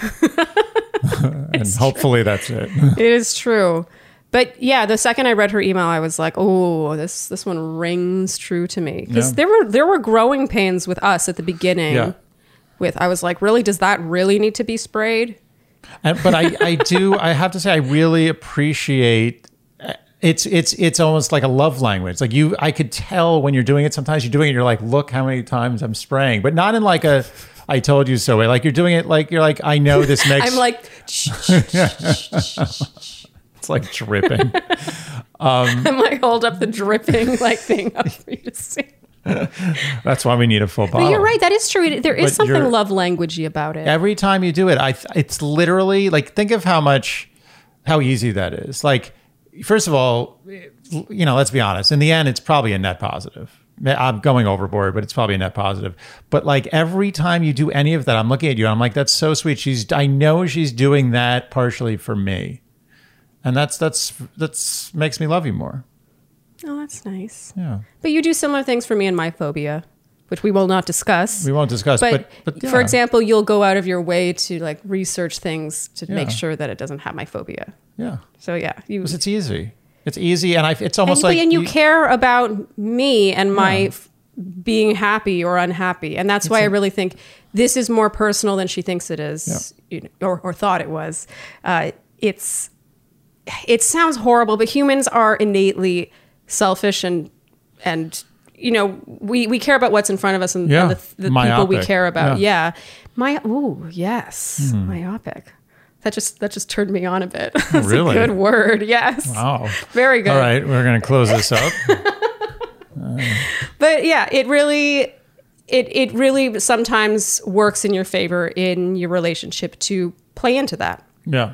[SPEAKER 2] and hopefully that's it.
[SPEAKER 1] It is true. But yeah, the second I read her email, I was like, "Oh, this this one rings true to me." Because
[SPEAKER 2] Yeah.
[SPEAKER 1] there were there were growing pains with us at the beginning.
[SPEAKER 2] Yeah.
[SPEAKER 1] With I was like, "Really? Does that really need to be sprayed?"
[SPEAKER 2] And, but I, I do, I have to say, I really appreciate. It's it's it's almost like a love language. Like you, I could tell when you're doing it. Sometimes you're doing it. You're like, look how many times I'm spraying, but not in like a. I told you so way. Like you're doing it like you're like I know this makes.
[SPEAKER 1] I'm like,
[SPEAKER 2] it's like dripping.
[SPEAKER 1] I'm um, like, hold up the dripping like thing up for you to see.
[SPEAKER 2] That's why we need a full bottle.
[SPEAKER 1] But you're right. That is true. There is
[SPEAKER 2] But
[SPEAKER 1] something love languagey about it.
[SPEAKER 2] every time you do it i it's literally like think of how much how easy that is like first of all you know let's be honest in the end it's probably a net positive i'm going overboard but it's probably a net positive but like every time you do any of that i'm looking at you and i'm like that's so sweet she's i know she's doing that partially for me and that's that's that's makes me love you more
[SPEAKER 1] oh, that's nice.
[SPEAKER 2] yeah
[SPEAKER 1] But you do similar things for me and my phobia, which we will not discuss.
[SPEAKER 2] we won't discuss
[SPEAKER 1] but,
[SPEAKER 2] but but,
[SPEAKER 1] for example, you'll go out of your way to like research things to make sure that it doesn't have my phobia.
[SPEAKER 2] yeah
[SPEAKER 1] So yeah, you
[SPEAKER 2] 'Cause it's easy it's easy and i it's almost
[SPEAKER 1] and,
[SPEAKER 2] like
[SPEAKER 1] and you, care about me and my
[SPEAKER 2] Yeah.
[SPEAKER 1] f- being happy or unhappy, and that's why I really think this is more personal than she thinks it is, you know, or, or thought it was. Uh, it's it sounds horrible, but humans are innately selfish and and you know we we care about what's in front of us and,
[SPEAKER 2] Yeah.
[SPEAKER 1] and the, the people we care about.
[SPEAKER 2] Yeah.
[SPEAKER 1] Yeah, my ooh yes, hmm. myopic. That just that just turned me on a bit. That's oh,
[SPEAKER 2] Really?
[SPEAKER 1] a good word. Yes.
[SPEAKER 2] oh
[SPEAKER 1] Very good.
[SPEAKER 2] All right, we're going to close this up. Uh.
[SPEAKER 1] But yeah, it really it it really sometimes works in your favor in your relationship to play into that.
[SPEAKER 2] yeah.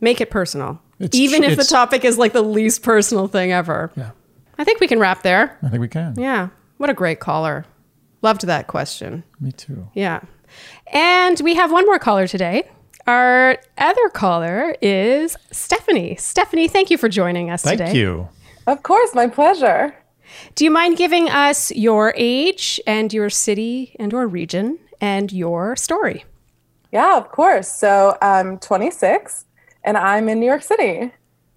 [SPEAKER 1] Make it personal.
[SPEAKER 2] It's
[SPEAKER 1] Even
[SPEAKER 2] tr-
[SPEAKER 1] if the topic is like the least personal thing ever.
[SPEAKER 2] Yeah.
[SPEAKER 1] I think we can wrap there.
[SPEAKER 2] I think we can.
[SPEAKER 1] Yeah. What a great caller. Loved that question.
[SPEAKER 2] Me too.
[SPEAKER 1] Yeah. And we have one more caller today. Our other caller is Stephanie. Stephanie, thank you for joining us
[SPEAKER 2] Thank
[SPEAKER 1] today.
[SPEAKER 2] Thank you.
[SPEAKER 4] Of course, my pleasure.
[SPEAKER 1] Do you mind giving us your age and your city and or region and your story?
[SPEAKER 4] Yeah, of course. So I'm 26 and I'm in New York City.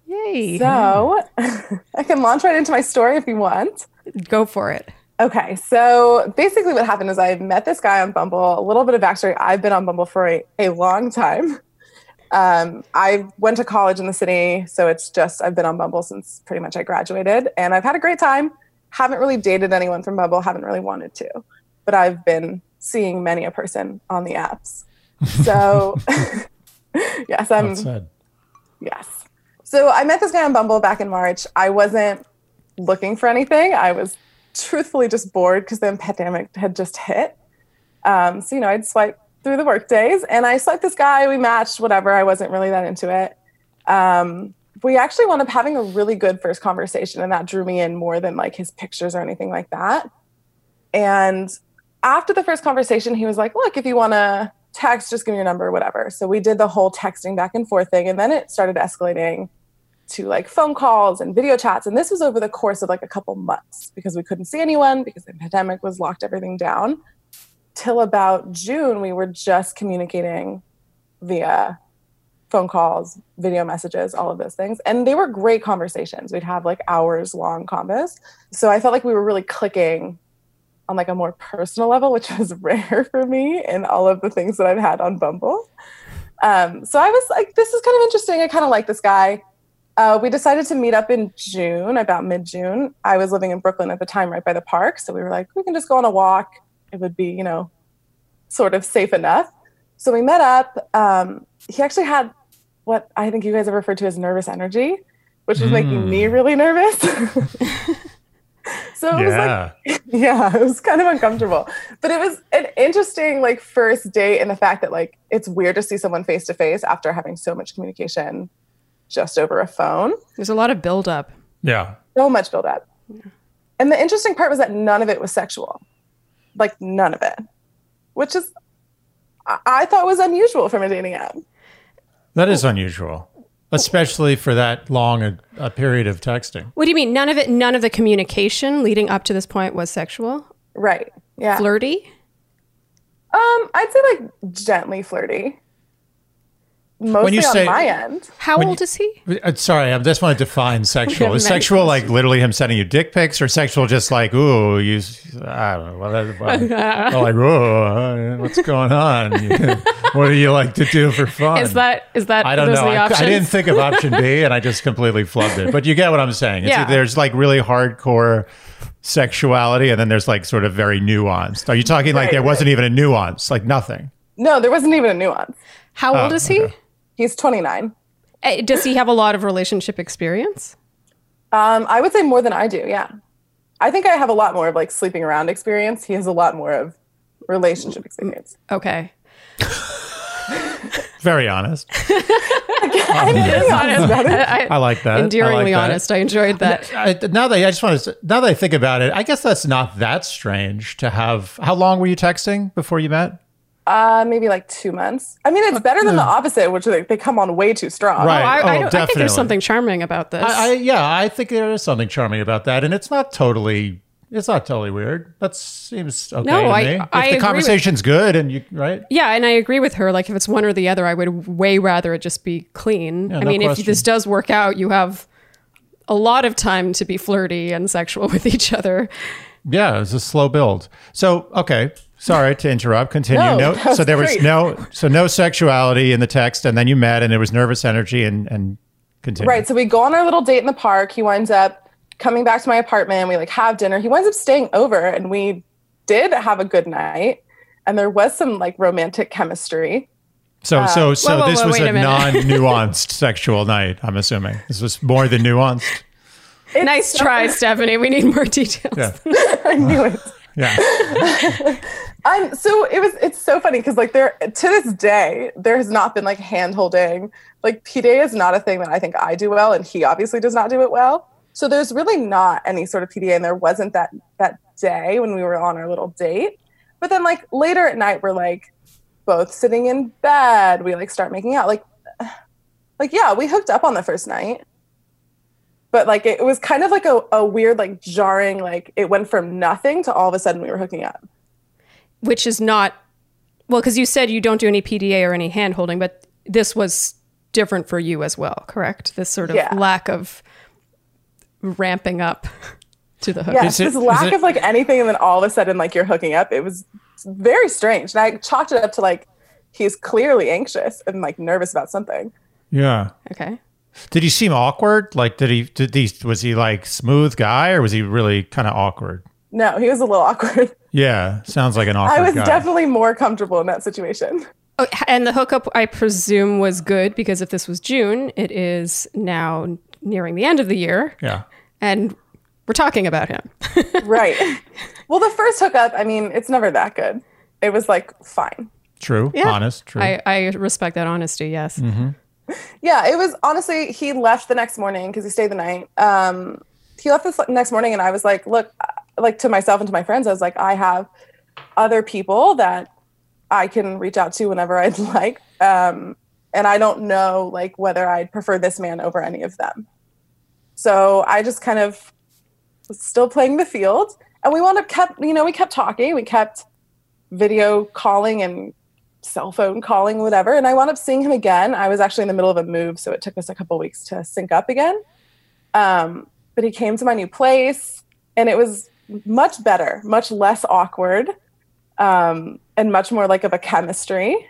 [SPEAKER 1] Yay.
[SPEAKER 4] So I can launch right into my story if you want.
[SPEAKER 1] Go for it.
[SPEAKER 4] Okay, so basically what happened is I met this guy on Bumble. A little bit of backstory. I've been on Bumble for a, a long time. Um, I went to college in the city, so it's just I've been on Bumble since pretty much I graduated, and I've had a great time. Haven't really dated anyone from Bumble, haven't really wanted to, but I've been seeing many a person on the apps. So, yes, I'm. Yes. So I met this guy on Bumble back in March. I wasn't looking for anything. I was truthfully just bored because the pandemic had just hit. Um, so, you know, I'd swipe through the work days and I swiped this guy. We matched, whatever. I wasn't really that into it. Um, we actually wound up having a really good first conversation and that drew me in more than like his pictures or anything like that. And after the first conversation, he was like, look, if you want to text, just give me your number, whatever. So we did the whole texting back and forth thing. And then it started escalating to like phone calls and video chats. And this was over the course of like a couple months because we couldn't see anyone because the pandemic was locked everything down. Till about June, we were just communicating via phone calls, video messages, all of those things. And they were great conversations. We'd have like hours long combos. So I felt like we were really clicking on like a more personal level, which was rare for me in all of the things that I've had on Bumble. Um, so I was like, this is kind of interesting. I kind of like this guy. Uh, we decided to meet up in June, about mid June. I was living in Brooklyn at the time, right by the park. So we were like, we can just go on a walk. It would be, you know, sort of safe enough. So we met up. Um, he actually had what I think you guys have referred to as nervous energy, which was making me really nervous. so it was like
[SPEAKER 2] Yeah.
[SPEAKER 4] yeah, it was kind of uncomfortable. But it was an interesting like first date in the fact that like it's weird to see someone face to face after having so much communication just over a phone.
[SPEAKER 1] There's a lot of buildup.
[SPEAKER 2] Yeah.
[SPEAKER 4] So much build up. And the interesting part was that none of it was sexual. Like none of it. Which is I, I thought was unusual from a dating app.
[SPEAKER 2] That is unusual, especially for that long a, a period of texting.
[SPEAKER 1] What do you mean? None of it, none of the communication leading up to this point was sexual?
[SPEAKER 4] Right. Yeah.
[SPEAKER 1] Flirty?
[SPEAKER 4] Um, I'd say like gently flirty. Mostly
[SPEAKER 2] you
[SPEAKER 4] on
[SPEAKER 2] say-
[SPEAKER 4] my end.
[SPEAKER 1] How old
[SPEAKER 2] you-
[SPEAKER 1] is he?
[SPEAKER 2] Uh, Sorry, I just want to define sexual. Is
[SPEAKER 1] many
[SPEAKER 2] sexual like literally him sending you dick pics, or sexual just like ooh, you? I don't know. Well, that- like ooh, uh, what's going on? what do you like to do for fun?
[SPEAKER 1] Is that is that
[SPEAKER 2] I don't know. I, I didn't think of option B, and I just completely flubbed it. But you get what I'm saying. It's
[SPEAKER 1] Yeah.
[SPEAKER 2] there's like really hardcore sexuality, and then there's like sort of very nuanced. Are you talking like there
[SPEAKER 4] right.
[SPEAKER 2] wasn't even a nuance, like nothing?
[SPEAKER 4] No, there wasn't even a nuance.
[SPEAKER 1] How old
[SPEAKER 2] Oh,
[SPEAKER 1] is he?
[SPEAKER 2] Okay.
[SPEAKER 4] He's 29.
[SPEAKER 1] Eh, Does he have a lot of relationship experience?
[SPEAKER 4] Um, I would say more than I do. Yeah, I think I have a lot more of like sleeping around experience. He has a lot more of relationship experience.
[SPEAKER 1] Okay.
[SPEAKER 2] Very honest.
[SPEAKER 4] I'm being honest about.
[SPEAKER 1] I,
[SPEAKER 2] I like that. I
[SPEAKER 1] endearingly
[SPEAKER 2] like that.
[SPEAKER 1] honest. I enjoyed that.
[SPEAKER 2] I, now that I just want to, now that I think about it, I guess that's not that strange to have. How long were you texting before you met?
[SPEAKER 4] Uh, maybe like two months. I mean, it's better than the opposite, which they, they come on way too strong.
[SPEAKER 2] Right.
[SPEAKER 1] Oh, I, I,
[SPEAKER 2] Oh,
[SPEAKER 1] don't- I think
[SPEAKER 2] definitely.
[SPEAKER 1] there's something charming about this.
[SPEAKER 2] I, I yeah, I think there is something charming about that, and it's not totally. It's not totally weird. That seems okay
[SPEAKER 1] No,
[SPEAKER 2] to
[SPEAKER 1] I-
[SPEAKER 2] me.
[SPEAKER 1] I
[SPEAKER 2] if
[SPEAKER 1] agree
[SPEAKER 2] the
[SPEAKER 1] with-
[SPEAKER 2] conversation's good and you right,
[SPEAKER 1] yeah, and I agree with her. Like, if it's one or the other, I would way rather it just be clean.
[SPEAKER 2] Yeah,
[SPEAKER 1] I
[SPEAKER 2] no
[SPEAKER 1] mean, if
[SPEAKER 2] question.
[SPEAKER 1] this does work out, you have a lot of time to be flirty and sexual with each other.
[SPEAKER 2] yeah, it's a slow build. So okay, sorry to interrupt. Continue.
[SPEAKER 4] No,
[SPEAKER 2] No, so there was no, so no sexuality in the text, and then you met, and there was nervous energy, and and continue.
[SPEAKER 4] Right. So we go on our little date in the park. He winds up coming back to my apartment. We like have dinner. He winds up staying over, and we did have a good night. And there was some like romantic chemistry.
[SPEAKER 2] So so uh, so
[SPEAKER 1] Whoa, whoa,
[SPEAKER 2] this
[SPEAKER 1] whoa,
[SPEAKER 2] was
[SPEAKER 1] wait
[SPEAKER 2] a,
[SPEAKER 1] a minute.
[SPEAKER 2] non-nuanced sexual night. I'm assuming this was more than nuanced.
[SPEAKER 4] It's
[SPEAKER 1] Nice
[SPEAKER 4] so-
[SPEAKER 1] try, Stephanie. We need more details.
[SPEAKER 2] Yeah,
[SPEAKER 4] I knew it.
[SPEAKER 2] Yeah.
[SPEAKER 4] Um, so it was it's so funny because like there to this day there has not been like hand holding like PDA is not a thing that I think I do well and he obviously does not do it well. So there's really not any sort of PDA and there wasn't that that day when we were on our little date. But then like later at night we're like both sitting in bed. We like start making out. Like like yeah we hooked up on the first night but like it was kind of like a, a weird like jarring like it went from nothing to all of a sudden we were hooking up
[SPEAKER 1] Which is not, well, because you said you don't do any PDA or any hand holding, but this was different for you as well, correct? This sort of
[SPEAKER 4] Yeah.
[SPEAKER 1] lack of ramping up to the hook.
[SPEAKER 4] Yeah,
[SPEAKER 2] Is it-
[SPEAKER 4] this
[SPEAKER 2] is
[SPEAKER 4] lack
[SPEAKER 2] it-
[SPEAKER 4] of like anything, and then all of a sudden, like you're hooking up. It was very strange, and I chalked it up to like he's clearly anxious and like nervous about something.
[SPEAKER 2] Yeah.
[SPEAKER 1] Okay.
[SPEAKER 2] Did he seem awkward? Like, did he? Did he? Was he like smooth guy, or was he really kind of awkward?
[SPEAKER 4] No, he was a little awkward.
[SPEAKER 2] Yeah, sounds like an awkward
[SPEAKER 4] I was
[SPEAKER 2] guy.
[SPEAKER 4] definitely more comfortable in that situation.
[SPEAKER 1] Oh, and the hookup, I presume, was good because if this was June, it is now nearing the end of the year,
[SPEAKER 2] yeah.
[SPEAKER 1] and we're talking about him.
[SPEAKER 4] Right. well, the first hookup, I mean, it's never that good. It was like fine.
[SPEAKER 2] True.
[SPEAKER 1] Yeah.
[SPEAKER 2] Honest. True.
[SPEAKER 1] I, I respect that honesty. Yes. Mm-hmm.
[SPEAKER 4] Yeah, it was honestly, he left the next morning because he stayed the night. Um, he left the next morning, and I was like, look, uh, like to myself and to my friends, I was like, I have other people that I can reach out to whenever I'd like. Um, and I don't know like whether I'd prefer this man over any of them. So I just kind of was still playing the field. And we wound up kept, you know, we kept talking, we kept video calling and cell phone calling, whatever. And I wound up seeing him again. I was actually in the middle of a move, so it took us a couple weeks to sync up again. Um, but he came to my new place, and it was much better, much less awkward, um, and much more like of a chemistry.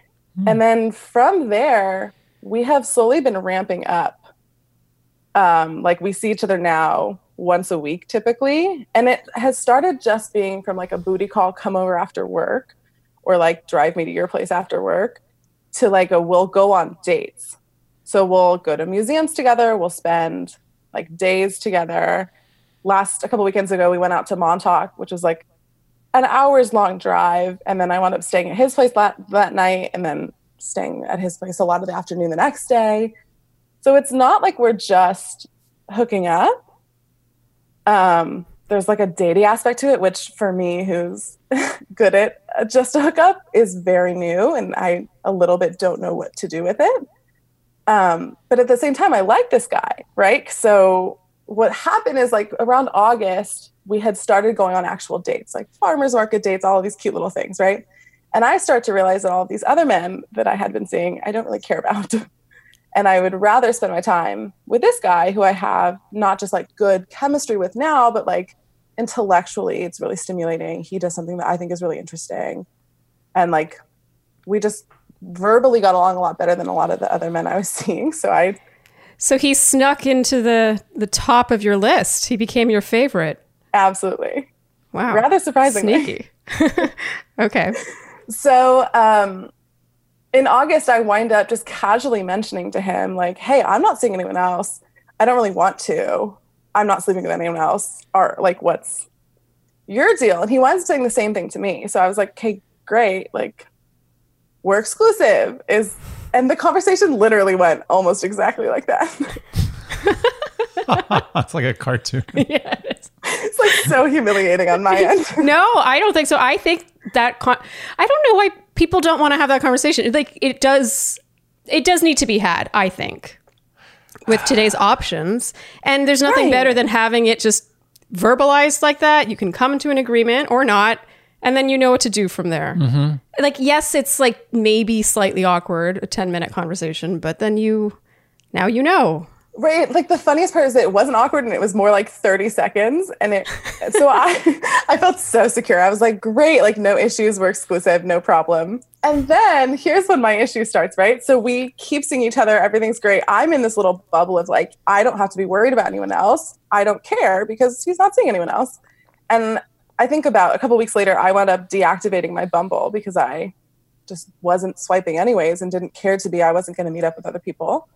[SPEAKER 4] And then from there, we have slowly been ramping up. Um, like we see each other now once a week typically, and it has started just being from like a booty call, come over after work, or like drive me to your place after work, to like a we'll go on dates. So we'll go to museums together. We'll spend like days together. Last a couple weekends ago, we went out to Montauk, which was like an hours long drive, and then I wound up staying at his place that that night, and then staying at his place a lot of the afternoon the next day. So it's not like we're just hooking up. Um, there's like a dating aspect to it, which for me, who's good at uh, just a hookup, is very new, and I a little bit don't know what to do with it. Um, but at the same time, I like this guy, right? So what happened is like around August, we had started going on actual dates, like farmers market dates, all of these cute little things, right? And I start to realize that all of these other men that I had been seeing, I don't really care about. and I would rather spend my time with this guy who I have not just like good chemistry with now, but like intellectually, it's really stimulating. He does something that I think is really interesting. And like we just verbally got along a lot better than a lot of the other men I was seeing. So I
[SPEAKER 1] So he snuck into the the top of your list. He became your favorite.
[SPEAKER 4] absolutely
[SPEAKER 1] Wow.
[SPEAKER 4] rather surprisingly.
[SPEAKER 1] Sneaky. okay.
[SPEAKER 4] So um, in August, I wind up just casually mentioning to him, like, hey, I'm not seeing anyone else. I don't really want to. I'm not sleeping with anyone else. Or like, what's your deal? And he winds up saying the same thing to me. So I was like, okay, great. Like, we're exclusive. Is and the conversation literally went almost exactly like that.
[SPEAKER 2] it's like a cartoon.
[SPEAKER 1] yeah, it is.
[SPEAKER 4] it's like so humiliating on my end.
[SPEAKER 1] No, I don't think so. I think that con- I don't know why people don't want to have that conversation. Like it does it does need to be had, I think. With today's options, and there's nothing
[SPEAKER 4] Right.
[SPEAKER 1] better than having it just verbalized like that. You can come to an agreement or not, and then you know what to do from there. Mm-hmm. Like yes, it's like maybe slightly awkward, a 10 minute conversation, but then you now you know.
[SPEAKER 4] Right. Like the funniest part is that it wasn't awkward and it was more like 30 seconds. And it, so I, I felt so secure. I was like, great, like no issues, we're exclusive, no problem. And then here's when my issue starts, right? So we keep seeing each other, everything's great. I'm in this little bubble of like, I don't have to be worried about anyone else. I don't care because he's not seeing anyone else. And I think about a couple weeks later, I wound up deactivating my Bumble because I just wasn't swiping anyways and didn't care to be. I wasn't going to meet up with other people.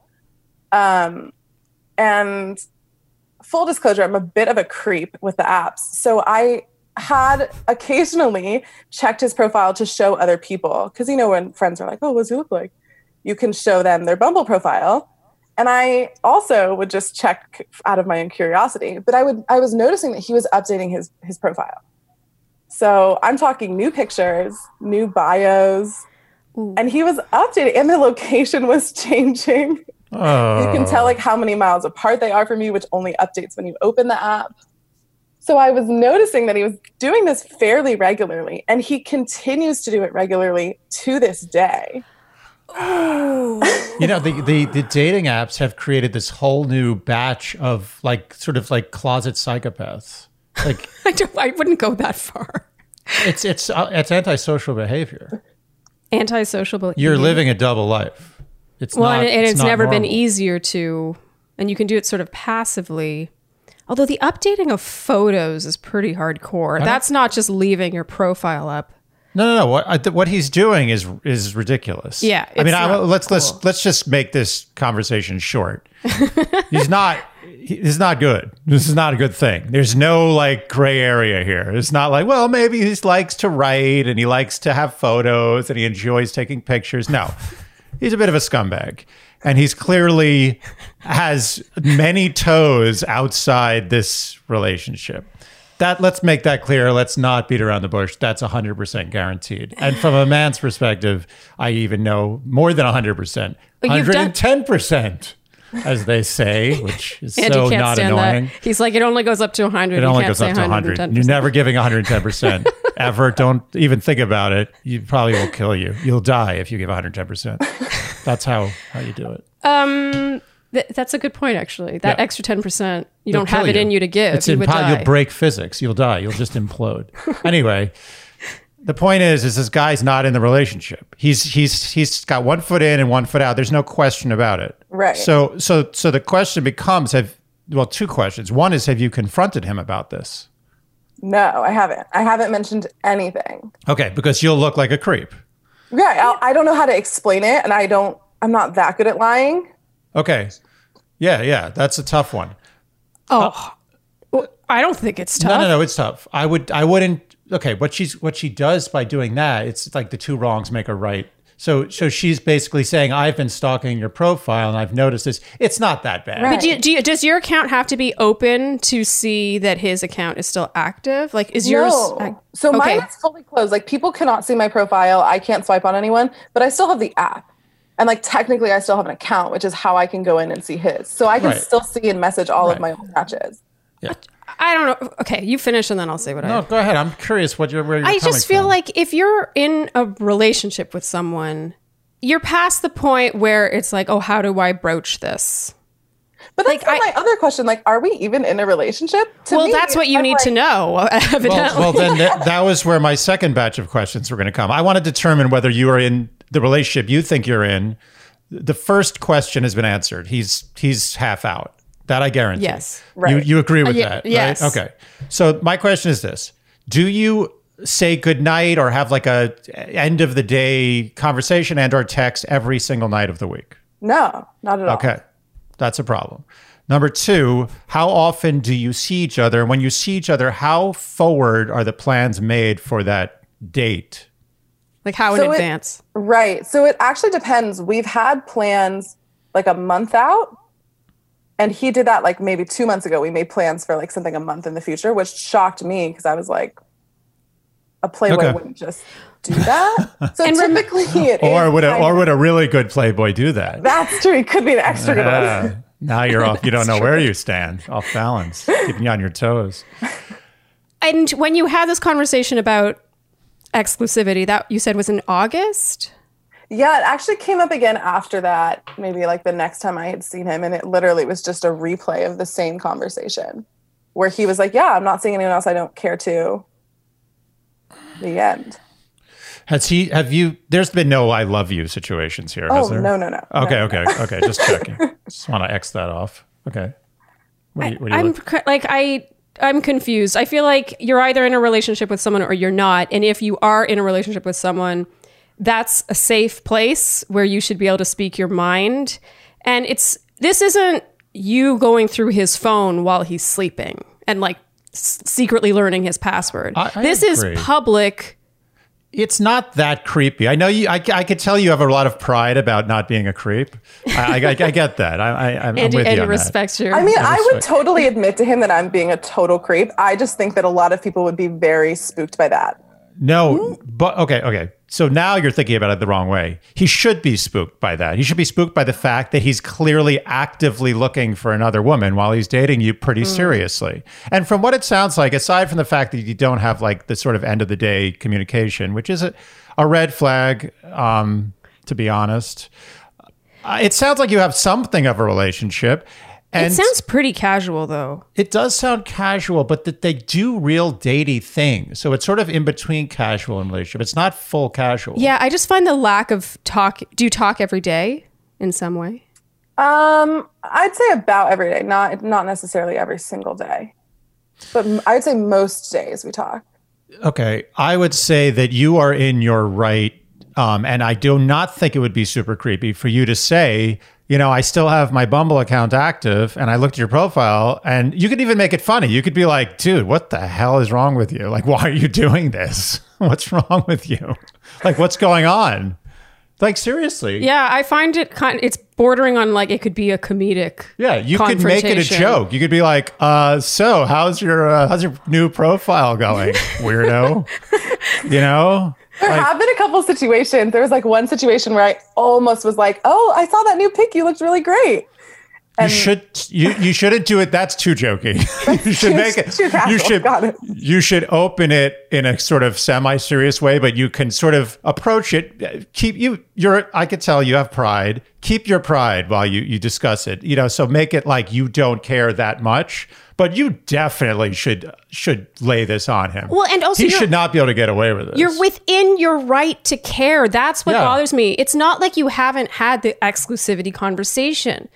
[SPEAKER 4] Um, and full disclosure, I'm a bit of a creep with the apps. So I had occasionally checked his profile to show other people because you know when friends are like, "Oh, what does he look like?" You can show them their Bumble profile. And I also would just check out of my own curiosity, but I would I was noticing that he was updating his his profile. So I'm talking new pictures, new bios, and he was updating, and the location was changing.
[SPEAKER 2] Oh,
[SPEAKER 4] You can tell oh. like how many miles apart they are from you, which only updates when you open the app. So I was noticing that he was doing this fairly regularly, and he continues to do it regularly to this day.
[SPEAKER 2] you know the, the the dating apps have created this whole new batch of like sort of like closet psychopaths. Like
[SPEAKER 1] I don't. I wouldn't go that far.
[SPEAKER 2] it's it's uh, it's antisocial behavior.
[SPEAKER 1] Antisocial. behavior.
[SPEAKER 2] You're living a double life. It's
[SPEAKER 1] Well,
[SPEAKER 2] not,
[SPEAKER 1] and, and it's,
[SPEAKER 2] not
[SPEAKER 1] never been easier to, and you can do it sort of passively. Although the updating of photos is pretty hardcore. That's not just leaving your profile up.
[SPEAKER 2] No, no, no. What I, th- what he's doing is is ridiculous.
[SPEAKER 1] Yeah,
[SPEAKER 2] I mean, I, let's
[SPEAKER 1] cool.
[SPEAKER 2] let's let's just make this conversation short. he's not. He's not good. This is not a good thing. There's no like gray area here. It's not like, well, maybe he likes to write and he likes to have photos and he enjoys taking pictures. No, he's a bit of a scumbag. And he's clearly has many toes outside this relationship. That let's make that clear. Let's not beat around the bush. That's 100% guaranteed. And from a man's perspective, I even know more than 100%.
[SPEAKER 1] But you've done-
[SPEAKER 2] 110%, as they say, which is
[SPEAKER 1] Andy
[SPEAKER 2] so
[SPEAKER 1] stand
[SPEAKER 2] annoying.
[SPEAKER 1] that. He's like, it only goes up to 100.
[SPEAKER 2] It only goes up to 100.
[SPEAKER 1] 110%.
[SPEAKER 2] You're never giving 110% ever. Don't even think about it. You probably will kill you. You'll die if you give 110%. That's how, how you do it.
[SPEAKER 1] Um, th- that's a good point, actually. That
[SPEAKER 2] Yeah.
[SPEAKER 1] extra 10%, you
[SPEAKER 2] They'll
[SPEAKER 1] don't have
[SPEAKER 2] kill
[SPEAKER 1] it in you to give.
[SPEAKER 2] It's
[SPEAKER 1] you would
[SPEAKER 2] impo-
[SPEAKER 1] die.
[SPEAKER 2] You'll break physics. You'll die. You'll just implode. anyway, the point is, is this guy's not in the relationship. He's he's he's got one foot in and one foot out. There's no question about it.
[SPEAKER 4] Right.
[SPEAKER 2] So so so the question becomes: Have well, two questions. One is, have you confronted him about this?
[SPEAKER 4] No, I haven't. I haven't mentioned anything.
[SPEAKER 2] Okay, because you'll look like a creep.
[SPEAKER 4] Yeah, I, I don't know how to explain it, and I don't. I'm not that good at lying.
[SPEAKER 2] Okay. Yeah, yeah, that's a tough one.
[SPEAKER 1] oh, well, I don't think it's tough.
[SPEAKER 2] No, no, no, it's tough. I would, I wouldn't. Okay, what she's what she does by doing that, it's like the two wrongs make a right. So, so she's basically saying, I've been stalking your profile and I've noticed this. It's not that bad.
[SPEAKER 4] Right.
[SPEAKER 1] But do you, do you, does your account have to be open to see that his account is still active? Like, is yours?
[SPEAKER 4] No. So mine
[SPEAKER 1] Okay.
[SPEAKER 4] is fully closed. Like people cannot see my profile. I can't swipe on anyone, but I still have the app. And like technically I still have an account, which is how I can go in and see his. So I can
[SPEAKER 2] Right.
[SPEAKER 4] still see and message all
[SPEAKER 2] Right.
[SPEAKER 4] of my old matches.
[SPEAKER 2] Yeah.
[SPEAKER 1] I don't know. Okay, you finish and then I'll say what I.
[SPEAKER 2] No, go ahead. I'm curious what you're. Where you're
[SPEAKER 1] I
[SPEAKER 2] coming
[SPEAKER 1] just feel
[SPEAKER 2] from.
[SPEAKER 1] like if you're in a relationship with someone, you're past the point where it's like, oh, how do I broach this?
[SPEAKER 4] But that's
[SPEAKER 1] Like, I-
[SPEAKER 4] my other question. Like, are we even in a relationship? To
[SPEAKER 1] well,
[SPEAKER 4] me,
[SPEAKER 1] that's what you
[SPEAKER 4] I'm
[SPEAKER 1] need
[SPEAKER 4] like,
[SPEAKER 1] to know. Evidently.
[SPEAKER 2] Well, well then that, that was where my second batch of questions were going to come. I want to determine whether you are in the relationship you think you're in. The first question has been answered. He's he's half out. That I guarantee.
[SPEAKER 1] Yes.
[SPEAKER 2] You
[SPEAKER 4] Right.
[SPEAKER 2] you agree with
[SPEAKER 1] Uh, ye-
[SPEAKER 2] that?
[SPEAKER 1] yes.
[SPEAKER 2] Right? Okay. So my question is this: Do you say goodnight or have like a end of the day conversation and or text every single night of the week?
[SPEAKER 4] No, not at all.
[SPEAKER 2] Okay. That's a problem. Number two, how often do you see each other? And when you see each other, how forward are the plans made for that date?
[SPEAKER 1] Like how in
[SPEAKER 4] it-
[SPEAKER 1] advance?
[SPEAKER 4] Right. So it actually depends. We've had plans like a month out. And he did that like maybe two months ago. We made plans for like something a month in the future, which shocked me because I was like, a Playboy
[SPEAKER 2] Okay.
[SPEAKER 4] wouldn't just do that. So
[SPEAKER 1] And rem-
[SPEAKER 4] typically it
[SPEAKER 2] Or
[SPEAKER 4] is
[SPEAKER 2] would a or would a really good Playboy do that?
[SPEAKER 4] that's true. He could be an extra good one.
[SPEAKER 2] now you're off. You don't know where you stand. Off balance, keeping you on your toes.
[SPEAKER 1] And when you had this conversation about exclusivity, that you said was in August.
[SPEAKER 4] Yeah, it actually came up again after that, maybe like the next time I had seen him. And it literally was just a replay of the same conversation where he was like, Yeah, I'm not seeing anyone else I don't care to. The end.
[SPEAKER 2] Has he? Have you? There's been no "I love you" situations here. has
[SPEAKER 4] Oh,
[SPEAKER 2] there?
[SPEAKER 4] no, no, no.
[SPEAKER 2] Okay,
[SPEAKER 4] No.
[SPEAKER 2] okay, okay. Just checking. just want to X that off. Okay. What do you, what do you
[SPEAKER 1] I'm
[SPEAKER 2] look-
[SPEAKER 1] like I I'm confused. I feel like you're either in a relationship with someone or you're not. And if you are in a relationship with someone, that's a safe place where you should be able to speak your mind. And it's this isn't you going through his phone while he's sleeping and like s- secretly learning his password.
[SPEAKER 2] I- I
[SPEAKER 1] this
[SPEAKER 2] agree.
[SPEAKER 1] is public.
[SPEAKER 2] It's not that creepy. I know you. I, I could tell you have a lot of pride about not being a creep. I, I, I get that. I, I, I'm
[SPEAKER 1] Andy,
[SPEAKER 2] with you
[SPEAKER 1] Andy
[SPEAKER 2] on that.
[SPEAKER 1] respects your.
[SPEAKER 4] I mean, I would totally admit to him that I'm being a total creep. I just think that a lot of people would be very spooked by that.
[SPEAKER 2] No, but okay, okay. So now you're thinking about it the wrong way. He should be spooked by that. He should be spooked by the fact that he's clearly actively looking for another woman while he's dating you pretty seriously. And from what it sounds like, aside from the fact that you don't have like the sort of end of the day communication, which is a, a red flag, um, to be honest, uh, it sounds like you have something of a relationship. And
[SPEAKER 1] it sounds pretty casual, though.
[SPEAKER 2] it does sound casual, but that they do real datey things. So it's sort of in between casual and relationship. It's not full casual.
[SPEAKER 1] Yeah, I just find the lack of talk. Do you talk every day in some way?
[SPEAKER 4] Um, I'd say about every day, not not necessarily every single day, but I'd say most days we talk.
[SPEAKER 2] Okay. I would say that you are in your right. Um, and I do not think it would be super creepy for you to say, you know, I still have my Bumble account active and I looked at your profile and you could even make it funny. You could be like, dude, what the hell is wrong with you? Like, why are you doing this? What's wrong with you? Like, what's going on? Like, seriously.
[SPEAKER 1] Yeah, I find it kind. It's bordering on like it could be a comedic.
[SPEAKER 2] Yeah, you could make it a joke. You could be like, uh, "So, how's your uh, how's your new profile going, weirdo?" you know,
[SPEAKER 4] There
[SPEAKER 2] Like-
[SPEAKER 4] have been a couple situations. There was like one situation where I almost was like, "Oh, I saw that new pic. You looked really great."
[SPEAKER 2] you should you you shouldn't do it. That's too jokey. you should make it. You should
[SPEAKER 4] it.
[SPEAKER 2] you should open it in a sort of semi-serious way, but you can sort of approach it. Keep you you're. I could tell you have pride. Keep your pride while you you discuss it. You know, so make it like you don't care that much. But you definitely should should lay this on him.
[SPEAKER 1] Well, and also
[SPEAKER 2] he should not be able to get away with this.
[SPEAKER 1] You're within your right to care. That's what
[SPEAKER 2] Yeah.
[SPEAKER 1] bothers me. It's not like you haven't had the exclusivity conversation.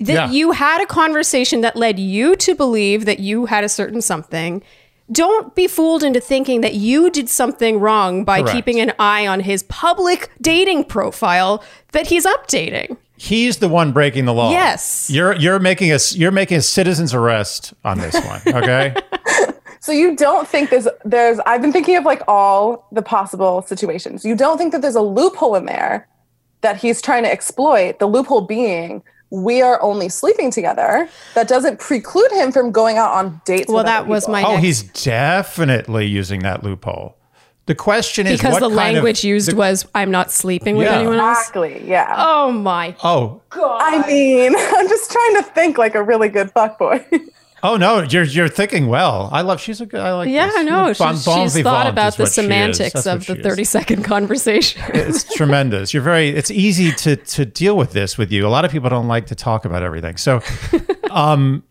[SPEAKER 1] That
[SPEAKER 2] Yeah.
[SPEAKER 1] you had a conversation that led you to believe that you had a certain something. Don't be fooled into thinking that you did something wrong by
[SPEAKER 2] Correct.
[SPEAKER 1] keeping an eye on his public dating profile that he's updating.
[SPEAKER 2] He's the one breaking the law.
[SPEAKER 1] Yes.
[SPEAKER 2] You're you're making a you're making a citizen's arrest on this one. Okay.
[SPEAKER 4] So you don't think there's there's I've been thinking of like all the possible situations. You don't think that there's a loophole in there that he's trying to exploit, the loophole being we are only sleeping together. That doesn't preclude him from going out on dates.
[SPEAKER 1] Well,
[SPEAKER 4] with
[SPEAKER 1] that
[SPEAKER 4] other
[SPEAKER 1] was
[SPEAKER 4] people.
[SPEAKER 1] my
[SPEAKER 2] oh,
[SPEAKER 1] next
[SPEAKER 2] he's definitely using that loophole. The question is
[SPEAKER 1] because
[SPEAKER 2] what
[SPEAKER 1] the
[SPEAKER 2] kind of-
[SPEAKER 1] language used
[SPEAKER 2] the-
[SPEAKER 1] was I'm not sleeping with
[SPEAKER 2] Yeah.
[SPEAKER 1] anyone else.
[SPEAKER 4] Exactly. Yeah.
[SPEAKER 1] Oh my
[SPEAKER 2] Oh, God.
[SPEAKER 4] I mean, I'm just trying to think like a really good fuckboy.
[SPEAKER 2] oh no, you're you're thinking well. I love. She's a good. I like.
[SPEAKER 1] Yeah,
[SPEAKER 2] this.
[SPEAKER 1] I know.
[SPEAKER 2] Bon-
[SPEAKER 1] She's,
[SPEAKER 2] bon
[SPEAKER 1] she's thought about the
[SPEAKER 2] what she is.
[SPEAKER 1] semantics of the
[SPEAKER 2] she is.
[SPEAKER 1] 30 second conversation.
[SPEAKER 2] it's tremendous. You're very. It's easy to to deal with this with you. A lot of people don't like to talk about everything. So, um,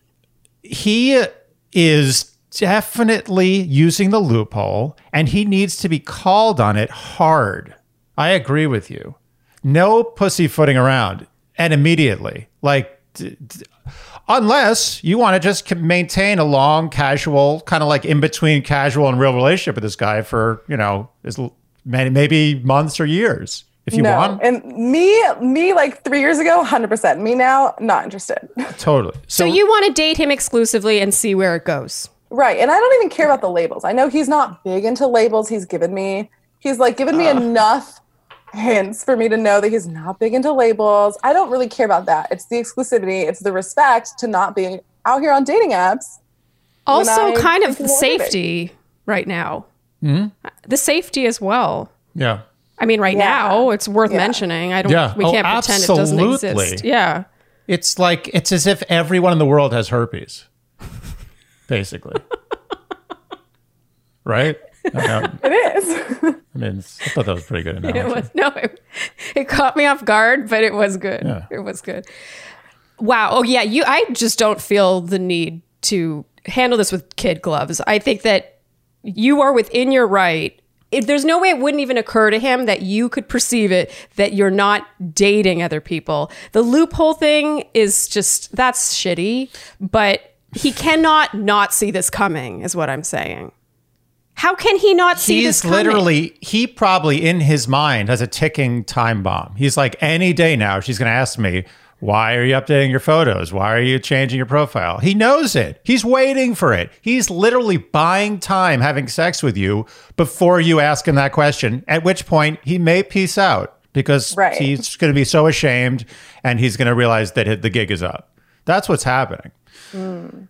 [SPEAKER 2] he is definitely using the loophole, and he needs to be called on it hard. I agree with you. No pussyfooting around, and immediately, like. D- d- Unless you want to just maintain a long, casual, kind of like in between casual and real relationship with this guy for, you know, as l- may- maybe months or years. If you
[SPEAKER 4] no.
[SPEAKER 2] want,
[SPEAKER 4] And me, me like three years ago, 100%. Me now, not interested.
[SPEAKER 2] totally.
[SPEAKER 1] so you want to date him exclusively and see where it goes.
[SPEAKER 4] Right. And I don't even care about the labels. I know he's not big into labels. He's given me, he's like given me enough hints for me to know that he's not big into labels. I don't really care about that. It's the exclusivity, it's the respect to not being out here on dating apps.
[SPEAKER 1] Also, kind of
[SPEAKER 4] think we're
[SPEAKER 1] safety right now.
[SPEAKER 2] Hmm?
[SPEAKER 1] The safety as well.
[SPEAKER 2] yeah.
[SPEAKER 1] I mean, right
[SPEAKER 4] Yeah.
[SPEAKER 1] now it's worth
[SPEAKER 4] Yeah.
[SPEAKER 1] mentioning. I don't.
[SPEAKER 2] Yeah.
[SPEAKER 1] We
[SPEAKER 2] Oh,
[SPEAKER 1] can't pretend it doesn't exist. Yeah.
[SPEAKER 2] It's like, it's as if everyone in the world has herpes, basically. right?
[SPEAKER 4] It is.
[SPEAKER 2] I mean, I thought that was pretty good.
[SPEAKER 1] Enough.
[SPEAKER 2] It
[SPEAKER 1] was no. It, it caught me off guard, but it was good.
[SPEAKER 2] Yeah.
[SPEAKER 1] It was good. Wow. Oh yeah. You. I just don't feel the need to handle this with kid gloves. I think that you are within your right. If there's no way it wouldn't even occur to him that you could perceive it that you're not dating other people. The loophole thing is just that's shitty, but he cannot not see this coming is what I'm saying. How can he not see this coming?
[SPEAKER 2] He's literally, he probably in his mind has a ticking time bomb. He's like, any day now, she's going to ask me, why are you updating your photos? Why are you changing your profile? He knows it. He's waiting for it. He's literally buying time having sex with you before you ask him that question, at which point he may peace out because
[SPEAKER 4] Right.
[SPEAKER 2] he's going to be so ashamed and he's going to realize that the gig is up. That's what's happening. Mm.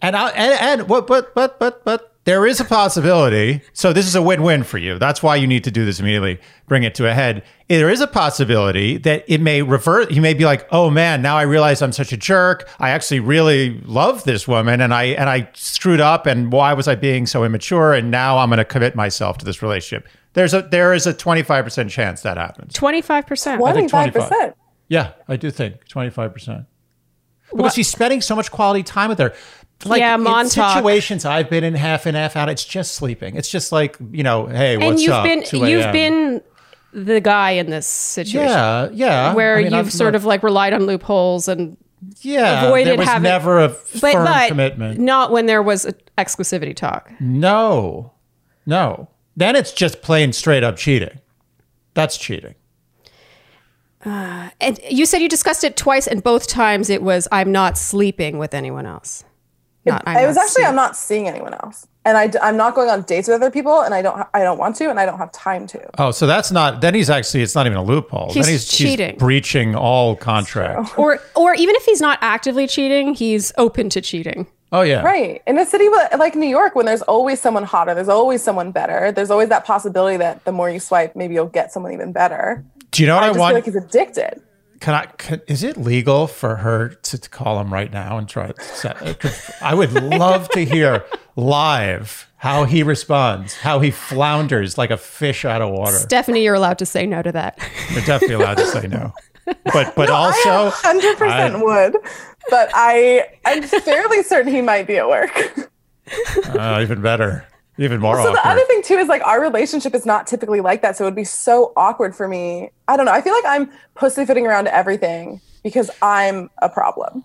[SPEAKER 2] And I, and, and what but but but but there is a possibility. So this is a win-win for you. That's why you need to do this immediately. Bring it to a head. There is a possibility that it may revert. You may be like, "Oh man, now I realize I'm such a jerk. I actually really love this woman, and I and I screwed up. And why was I being so immature? And now I'm going to commit myself to this relationship." There's a there is a 25 percent chance that happens.
[SPEAKER 1] Twenty five percent.
[SPEAKER 4] 25%.
[SPEAKER 2] 25. Yeah, I do think 25 percent. Because he's spending so much quality time with her. Like
[SPEAKER 1] Yeah,
[SPEAKER 2] in
[SPEAKER 1] Montauk.
[SPEAKER 2] situations I've been in half in, half out. It's just sleeping. It's just like you know, hey, what's
[SPEAKER 1] and you've
[SPEAKER 2] up?
[SPEAKER 1] been you've been the guy in this situation.
[SPEAKER 2] yeah, yeah.
[SPEAKER 1] Where
[SPEAKER 2] I mean,
[SPEAKER 1] you've
[SPEAKER 2] I've
[SPEAKER 1] sort
[SPEAKER 2] not-
[SPEAKER 1] of like relied on loopholes and
[SPEAKER 2] yeah,
[SPEAKER 1] avoided
[SPEAKER 2] there was
[SPEAKER 1] having-
[SPEAKER 2] never a
[SPEAKER 1] but,
[SPEAKER 2] firm
[SPEAKER 1] but
[SPEAKER 2] commitment.
[SPEAKER 1] not when there was exclusivity talk.
[SPEAKER 2] No, no. Then it's just plain straight up cheating. That's cheating.
[SPEAKER 1] Uh, and you said you discussed it twice, and both times it was I'm not sleeping with anyone else. Not, I'm
[SPEAKER 4] it was actually
[SPEAKER 1] seeing-
[SPEAKER 4] I'm not seeing anyone else, and I, I'm not going on dates with other people, and I don't I don't want to, and I don't have time to.
[SPEAKER 2] Oh, so that's not. Then he's actually. It's not even a loophole.
[SPEAKER 1] He's
[SPEAKER 2] then he's
[SPEAKER 1] cheating.
[SPEAKER 2] breaching all contract.
[SPEAKER 1] or or even if he's not actively cheating, he's open to cheating.
[SPEAKER 2] Oh yeah.
[SPEAKER 4] Right. In a city like New York, when there's always someone hotter, there's always someone better. There's always that possibility that the more you swipe, maybe you'll get someone even better.
[SPEAKER 2] Do you know what
[SPEAKER 4] I
[SPEAKER 2] I,
[SPEAKER 4] just
[SPEAKER 2] want?
[SPEAKER 4] feel like he's addicted.
[SPEAKER 2] Can I? Can, is it legal for her to, to call him right now and try? To set, 'cause I would love to hear live how he responds, how he flounders like a fish out of water.
[SPEAKER 1] Stephanie, you're allowed to say no to that.
[SPEAKER 2] You're definitely allowed to say no. But but also,
[SPEAKER 4] Hundred percent would, but I I'm fairly certain he might be at work.
[SPEAKER 2] uh, even better, even more
[SPEAKER 4] So the other thing too is like our relationship is not typically like that, so it would be so awkward for me. I don't know. I feel like I'm pussyfooting around everything because I'm a problem.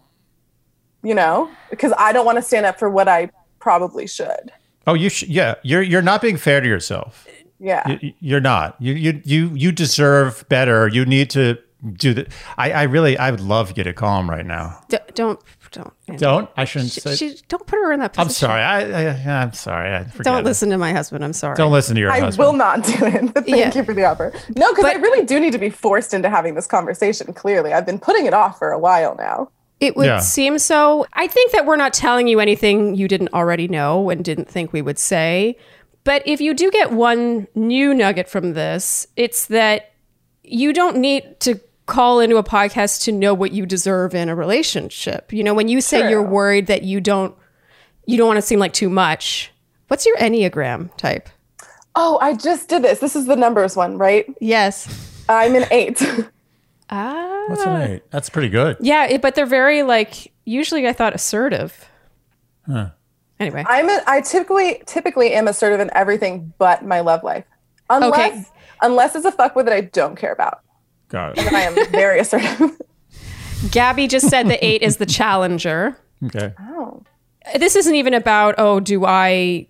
[SPEAKER 4] You know, because I don't want to stand up for what I probably should.
[SPEAKER 2] oh, you should. Yeah, you're you're not being fair to yourself.
[SPEAKER 4] Yeah.
[SPEAKER 2] Y- You're not. You you you you deserve better. You need to do that. I I really I would love you to call him right now.
[SPEAKER 1] D- don't don't
[SPEAKER 2] Don't. I shouldn't
[SPEAKER 1] She,
[SPEAKER 2] say.
[SPEAKER 1] she- don't put her in that position.
[SPEAKER 2] I'm sorry. I, I I'm sorry. I forget
[SPEAKER 1] Don't
[SPEAKER 2] it.
[SPEAKER 1] listen to my husband. I'm sorry.
[SPEAKER 2] Don't listen to your husband.
[SPEAKER 4] I
[SPEAKER 2] husband.
[SPEAKER 4] will not do it. But thank
[SPEAKER 1] Yeah.
[SPEAKER 4] you for the offer. No, because I really do need to be forced into having this conversation. Clearly, I've been putting it off for a while now.
[SPEAKER 1] It would
[SPEAKER 2] Yeah.
[SPEAKER 1] seem so. I think that we're not telling you anything you didn't already know and didn't think we would say. But if you do get one new nugget from this, it's that you don't need to call into a podcast to know what you deserve in a relationship. You know, when you say
[SPEAKER 4] True.
[SPEAKER 1] you're worried that you don't you don't want to seem like too much. What's your Enneagram type?
[SPEAKER 4] Oh, I just did this. This is the numbers one, right?
[SPEAKER 1] Yes.
[SPEAKER 4] I'm an eight.
[SPEAKER 1] Ah.
[SPEAKER 2] What's an eight? That's pretty good.
[SPEAKER 1] Yeah, it, but they're very like usually I thought assertive. Huh. Anyway.
[SPEAKER 4] I'm a, I typically typically am assertive in everything but my love life. Unless
[SPEAKER 1] Okay.
[SPEAKER 4] unless it's a fuck with that I don't care about.
[SPEAKER 2] Got it.
[SPEAKER 4] I am very assertive.
[SPEAKER 1] Gabby just said the eight is the challenger.
[SPEAKER 2] Okay.
[SPEAKER 4] oh.
[SPEAKER 1] This isn't even about, oh, do I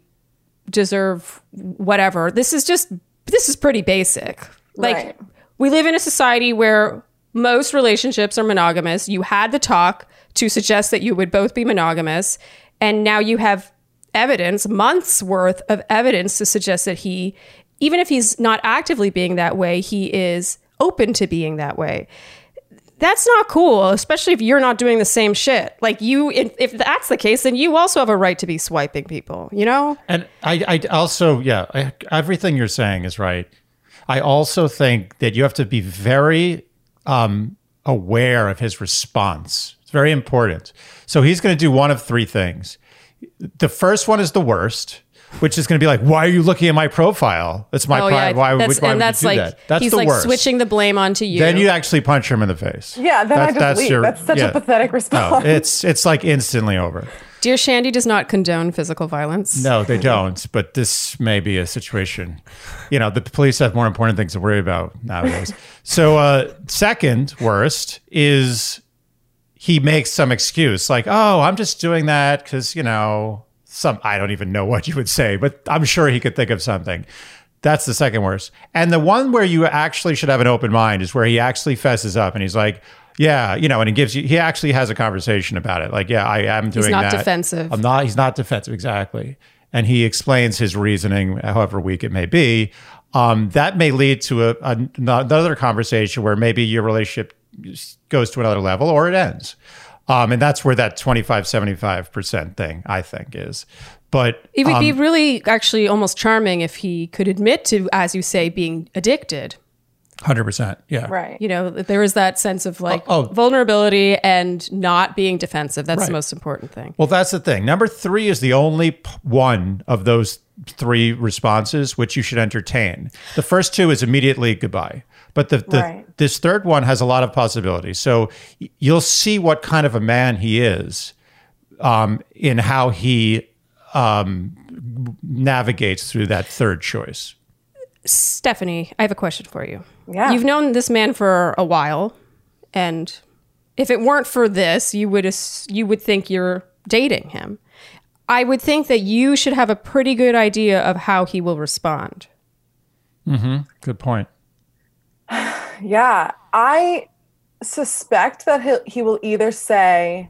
[SPEAKER 1] deserve whatever. This is just, this is pretty basic. Like,
[SPEAKER 4] Right.
[SPEAKER 1] we live in a society where most relationships are monogamous. You had the talk to suggest that you would both be monogamous. And now you have evidence, months worth of evidence to suggest that he, even if he's not actively being that way, he is open to being that way that's not cool, especially if you're not doing the same shit. Like you, if, that's the case, then you also have a right to be swiping people. You know?
[SPEAKER 2] And I, I also, yeah, I, everything you're saying is right. I also think that you have to be very um, aware of his response. It's very important. So he's going to do one of three things. The first one is the worst, which is going to be like, "Why are you looking at my profile? That's my
[SPEAKER 1] Oh
[SPEAKER 2] private.
[SPEAKER 1] yeah,
[SPEAKER 2] why
[SPEAKER 1] that's,
[SPEAKER 2] why
[SPEAKER 1] and
[SPEAKER 2] would
[SPEAKER 1] that's
[SPEAKER 2] you do
[SPEAKER 1] like
[SPEAKER 2] that? That's
[SPEAKER 1] he's
[SPEAKER 2] the
[SPEAKER 1] like
[SPEAKER 2] worst.
[SPEAKER 1] switching the blame onto you.
[SPEAKER 2] Then you actually punch him in the face.
[SPEAKER 4] Yeah, then I just leave. That's such a pathetic response.
[SPEAKER 2] No, it's it's like instantly over.
[SPEAKER 1] Dear Shandy does not condone physical violence.
[SPEAKER 2] No, they don't. But this may be a situation. You know, the police have more important things to worry about nowadays. so, uh, second worst is he makes some excuse like, "Oh, I'm just doing that because you know some." I don't even know what you would say, but I'm sure he could think of something. That's the second worst. And the one where you actually should have an open mind is where he actually fesses up and he's like, "Yeah, you know," and he gives you. He actually has a conversation about it. Like, "Yeah, I am doing He's
[SPEAKER 1] not
[SPEAKER 2] that.
[SPEAKER 1] defensive.
[SPEAKER 2] I'm not. He's not defensive exactly." And he explains his reasoning, however weak it may be. Um, that may lead to a, a, another conversation where maybe your relationship goes to another level or it ends. Um, and that's where that 25, 75% thing, I think, is. But
[SPEAKER 1] It would be
[SPEAKER 2] um,
[SPEAKER 1] really actually almost charming if he could admit to, as you say, being addicted.
[SPEAKER 2] 100%. Yeah.
[SPEAKER 4] right.
[SPEAKER 1] You know, that there is that sense of like
[SPEAKER 2] Oh, oh.
[SPEAKER 1] vulnerability and not being defensive. That's
[SPEAKER 2] Right.
[SPEAKER 1] the most important thing.
[SPEAKER 2] Well, that's the thing. Number three is the only one of those three responses, which you should entertain. The first two is immediately goodbye. But the, the
[SPEAKER 4] Right.
[SPEAKER 2] this third one has a lot of possibilities. So you'll see what kind of a man he is um, in how he um, navigates through that third choice.
[SPEAKER 1] Stephanie, I have a question for you.
[SPEAKER 4] Yeah.
[SPEAKER 1] You've known this man for a while, and if it weren't for this, you would ass- you would think you're dating him. I would think that you should have a pretty good idea of how he will respond. Mm-hmm.
[SPEAKER 2] Good point.
[SPEAKER 4] Yeah, I suspect that he he will either say,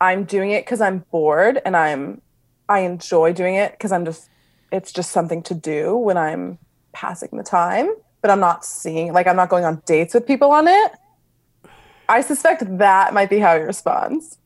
[SPEAKER 4] "I'm doing it because I'm bored and I'm I enjoy doing it because I'm just it's just something to do when I'm passing the time, but I'm not seeing like I'm not going on dates with people on it." I suspect that might be how he responds,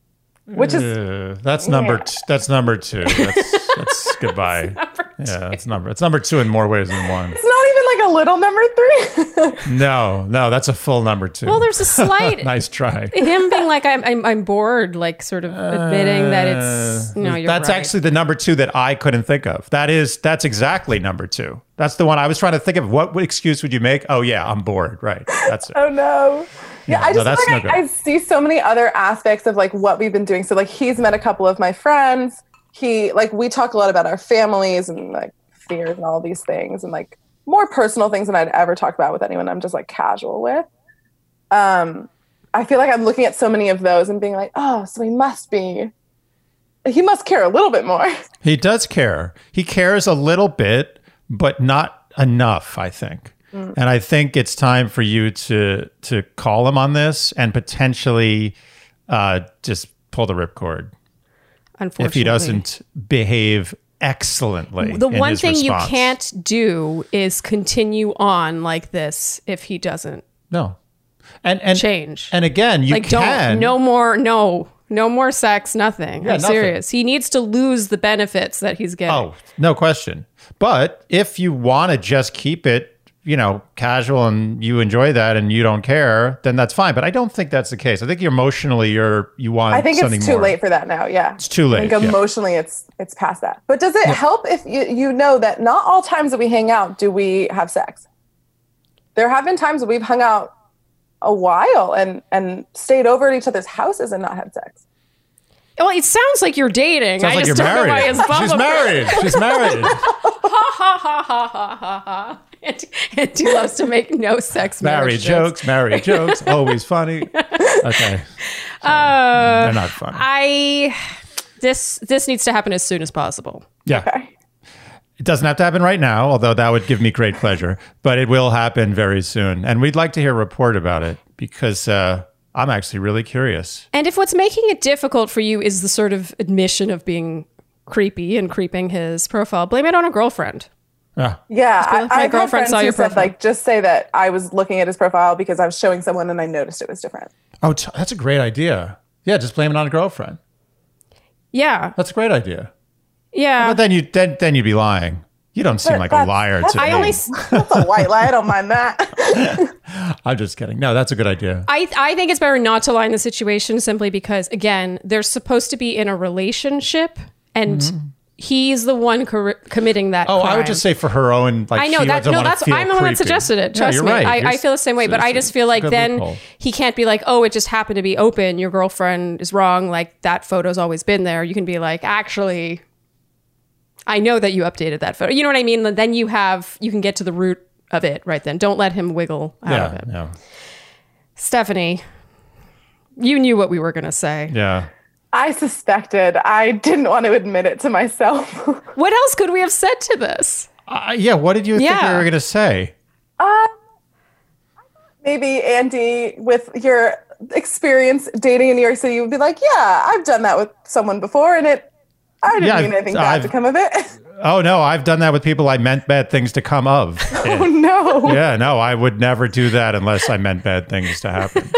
[SPEAKER 4] which is
[SPEAKER 2] that's number
[SPEAKER 4] Yeah.
[SPEAKER 2] t- that's number two. That's, that's goodbye. Yeah, that's number. It's number two in more ways than one.
[SPEAKER 4] it's not a little number three.
[SPEAKER 2] No, no, that's a full number two.
[SPEAKER 1] Well, there's a slight
[SPEAKER 2] nice try.
[SPEAKER 1] him being like I'm, I'm I'm bored, like sort of admitting that it's no, you're
[SPEAKER 2] Uh, that's
[SPEAKER 1] right.
[SPEAKER 2] actually the number two that I couldn't think of. That is that's exactly number two. That's the one I was trying to think of. What, excuse would you make? Oh yeah, I'm bored. Right. That's it.
[SPEAKER 4] Oh no. Yeah, I
[SPEAKER 2] no,
[SPEAKER 4] just
[SPEAKER 2] that's
[SPEAKER 4] feel like
[SPEAKER 2] no
[SPEAKER 4] I. I see so many other aspects of like what we've been doing. So like he's met a couple of my friends. He like we talk a lot about our families and like fears and all these things and like more personal things than I'd ever talk about with anyone I'm just like casual with. Um I feel like I'm looking at so many of those and being like, oh, so he must be he must care a little bit more.
[SPEAKER 2] He does care. He cares a little bit, but not enough, I think.
[SPEAKER 4] Mm.
[SPEAKER 2] And I think it's time for you to to call him on this and potentially uh, just pull the ripcord
[SPEAKER 1] Unfortunately,
[SPEAKER 2] if he doesn't behave excellently.
[SPEAKER 1] The one thing you can't do is continue on like this if he doesn't
[SPEAKER 2] no, and and
[SPEAKER 1] change.
[SPEAKER 2] and again, you
[SPEAKER 1] like
[SPEAKER 2] can
[SPEAKER 1] don't no more no no more sex nothing
[SPEAKER 2] Yeah,
[SPEAKER 1] i'm
[SPEAKER 2] nothing.
[SPEAKER 1] serious he needs to lose the benefits that he's getting
[SPEAKER 2] Oh, no question. But if you want to just keep it, you know, casual and you enjoy that and you don't care, then that's fine. But I don't think that's the case. I think emotionally you're you want
[SPEAKER 4] I think
[SPEAKER 2] something
[SPEAKER 4] it's too
[SPEAKER 2] more.
[SPEAKER 4] late for that now. Yeah, it's
[SPEAKER 2] too late,
[SPEAKER 4] I think
[SPEAKER 2] yeah.
[SPEAKER 4] emotionally, it's it's past that. But does it help if you you know that not all times that we hang out do we have sex? There have been times that we've hung out a while and and stayed over at each other's houses and not had sex.
[SPEAKER 1] well it sounds like you're dating
[SPEAKER 2] Sounds
[SPEAKER 1] i
[SPEAKER 2] like
[SPEAKER 1] just
[SPEAKER 2] you're
[SPEAKER 1] don't know why
[SPEAKER 2] married.
[SPEAKER 1] his Bumble
[SPEAKER 2] She's married. She's married.
[SPEAKER 1] ha ha ha ha ha ha ha and, and he loves to make no sex
[SPEAKER 2] married
[SPEAKER 1] marriage jokes.
[SPEAKER 2] jokes, married jokes, always funny. Okay.
[SPEAKER 1] Uh,
[SPEAKER 2] They're not funny.
[SPEAKER 1] i this this needs to happen as soon as possible
[SPEAKER 2] yeah.
[SPEAKER 4] Okay.
[SPEAKER 2] It doesn't have to happen right now, although that would give me great pleasure. But it will happen very soon, and we'd like to hear a report about it because uh, I'm actually really curious.
[SPEAKER 1] and if what's making it difficult for you is the sort of admission of being creepy and creeping his profile blame it on a girlfriend
[SPEAKER 2] Yeah.
[SPEAKER 4] Yeah,
[SPEAKER 1] be like,
[SPEAKER 4] I,
[SPEAKER 1] my
[SPEAKER 4] I've had
[SPEAKER 1] girlfriend
[SPEAKER 4] friends
[SPEAKER 1] saw
[SPEAKER 4] who
[SPEAKER 1] your
[SPEAKER 4] said
[SPEAKER 1] profile.
[SPEAKER 4] like just say that I was looking at his profile because I was showing someone and I noticed it was different.
[SPEAKER 2] Oh, t- that's a great idea. Yeah, just blame it on a girlfriend.
[SPEAKER 1] yeah
[SPEAKER 2] That's a great idea.
[SPEAKER 1] yeah
[SPEAKER 2] But then you then then you'd be lying. You don't seem
[SPEAKER 4] But
[SPEAKER 2] like a liar
[SPEAKER 4] that's-
[SPEAKER 2] to
[SPEAKER 1] I
[SPEAKER 2] me.
[SPEAKER 1] only
[SPEAKER 4] That's a white lie. I don't mind that.
[SPEAKER 2] I'm just kidding. No, that's a good idea.
[SPEAKER 1] I, I think it's better not to lie in the situation simply because, again, they're supposed to be in a relationship and mm-hmm. He's the one cor- committing that.
[SPEAKER 2] Oh, I would just say for her own like
[SPEAKER 1] I know that. No, that's. I'm the one that suggested it.
[SPEAKER 2] Yeah,
[SPEAKER 1] Trust
[SPEAKER 2] you're
[SPEAKER 1] me.
[SPEAKER 2] right.
[SPEAKER 1] I, I feel the same way, but I just feel like then
[SPEAKER 2] loophole.
[SPEAKER 1] he can't be like, oh, it just happened to be open. Your girlfriend is wrong. Like that photo's always been there. You can be like, actually, I know that you updated that photo. You know what I mean? Then you have you can get to the root of it right then. Don't let him wiggle out of it.
[SPEAKER 2] yeah,
[SPEAKER 1] Stephanie, you knew what we were going to say.
[SPEAKER 2] yeah.
[SPEAKER 4] I suspected. I didn't want to admit it to myself.
[SPEAKER 1] What else could we have said to this?
[SPEAKER 2] Uh, yeah. What did you think we were going to say?
[SPEAKER 4] Uh, maybe Andy, with your experience dating in New York City, you would be like, "Yeah, I've done that with someone before, and it, I didn't
[SPEAKER 2] Yeah,
[SPEAKER 4] mean anything bad
[SPEAKER 2] I've-
[SPEAKER 4] to come of it."
[SPEAKER 2] Oh no, I've done that with people I meant bad things to come of.
[SPEAKER 4] oh no!
[SPEAKER 2] yeah, no, I would never do that unless I meant bad things to happen.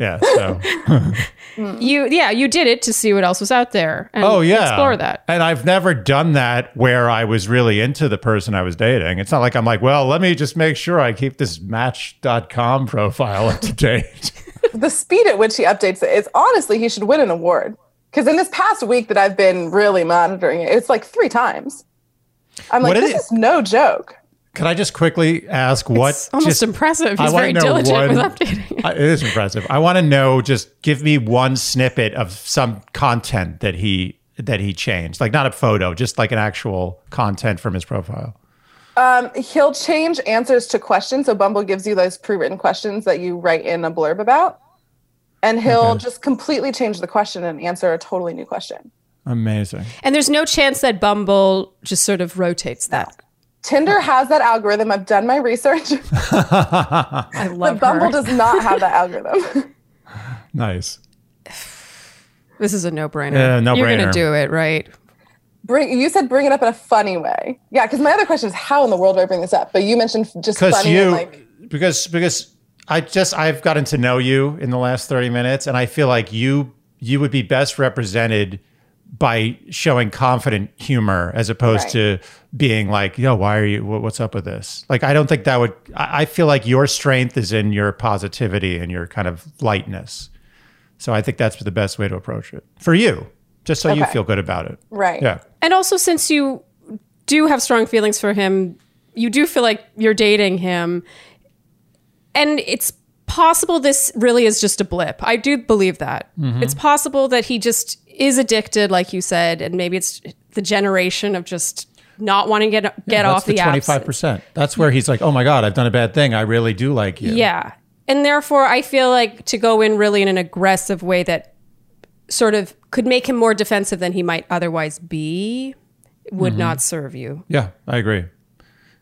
[SPEAKER 2] Yeah. So.
[SPEAKER 1] You, yeah, you did it to see what else was out there. And
[SPEAKER 2] Oh yeah.
[SPEAKER 1] explore that.
[SPEAKER 2] And I've never done that where I was really into the person I was dating. It's not like I'm like, well, let me just make sure I keep this match.com profile up to date.
[SPEAKER 4] the speed at which he updates it is honestly, he should win an award. Because in this past week that I've been really monitoring it, it's like three times. I'm like,
[SPEAKER 2] What
[SPEAKER 4] this
[SPEAKER 2] is it-
[SPEAKER 4] is no joke.
[SPEAKER 2] Could I just quickly ask what?
[SPEAKER 1] It's almost
[SPEAKER 2] just-
[SPEAKER 1] impressive.
[SPEAKER 2] I
[SPEAKER 1] He's
[SPEAKER 2] wanna
[SPEAKER 1] very
[SPEAKER 2] know
[SPEAKER 1] diligent
[SPEAKER 2] one-
[SPEAKER 1] with updating.
[SPEAKER 2] I- it is impressive. I want to know. Just give me one snippet of some content that he that he changed, like not a photo, just like an actual content from his profile.
[SPEAKER 4] Um, he'll change answers to questions. So Bumble gives you those pre-written questions that you write in a blurb about, and he'll
[SPEAKER 2] Okay.
[SPEAKER 4] just completely change the question and answer a totally new question.
[SPEAKER 2] Amazing.
[SPEAKER 1] And there's no chance that Bumble just sort of rotates that.
[SPEAKER 4] Tinder has that algorithm. I've done my research,
[SPEAKER 1] I
[SPEAKER 4] but Bumble
[SPEAKER 1] her.
[SPEAKER 4] does not have that algorithm.
[SPEAKER 2] Nice.
[SPEAKER 1] This is a no-brainer.
[SPEAKER 2] Yeah,
[SPEAKER 1] You're gonna do it, right?
[SPEAKER 4] bring you said bring it up in a funny way. Yeah, because my other question is how in the world do I bring this up? But you mentioned just
[SPEAKER 2] Because
[SPEAKER 4] funny
[SPEAKER 2] you,
[SPEAKER 4] and like
[SPEAKER 2] because because I just I've gotten to know you in the last thirty minutes, and I feel like you you would be best represented by showing confident humor as opposed
[SPEAKER 4] Right.
[SPEAKER 2] to being like, yo, why are you? wha- What's up with this? Like, I don't think that would. I I feel like your strength is in your positivity and your kind of lightness. So I think that's the best way to approach it for you, just so you feel good about it.
[SPEAKER 4] right.
[SPEAKER 2] Yeah.
[SPEAKER 1] And also, since you do have strong feelings for him, you do feel like you're dating him, and it's possible this really is just a blip. I do believe that. Mm-hmm. It's possible that he just is addicted, like you said, and maybe it's the generation of just not wanting to get get
[SPEAKER 2] That's
[SPEAKER 1] off the,
[SPEAKER 2] the
[SPEAKER 1] apps.
[SPEAKER 2] twenty five percent. That's where he's like, oh my god, I've done a bad thing. I really do like you.
[SPEAKER 1] Yeah. And therefore, I feel like to go in really in an aggressive way that sort of could make him more defensive than he might otherwise be would mm-hmm. not serve you.
[SPEAKER 2] Yeah, I agree.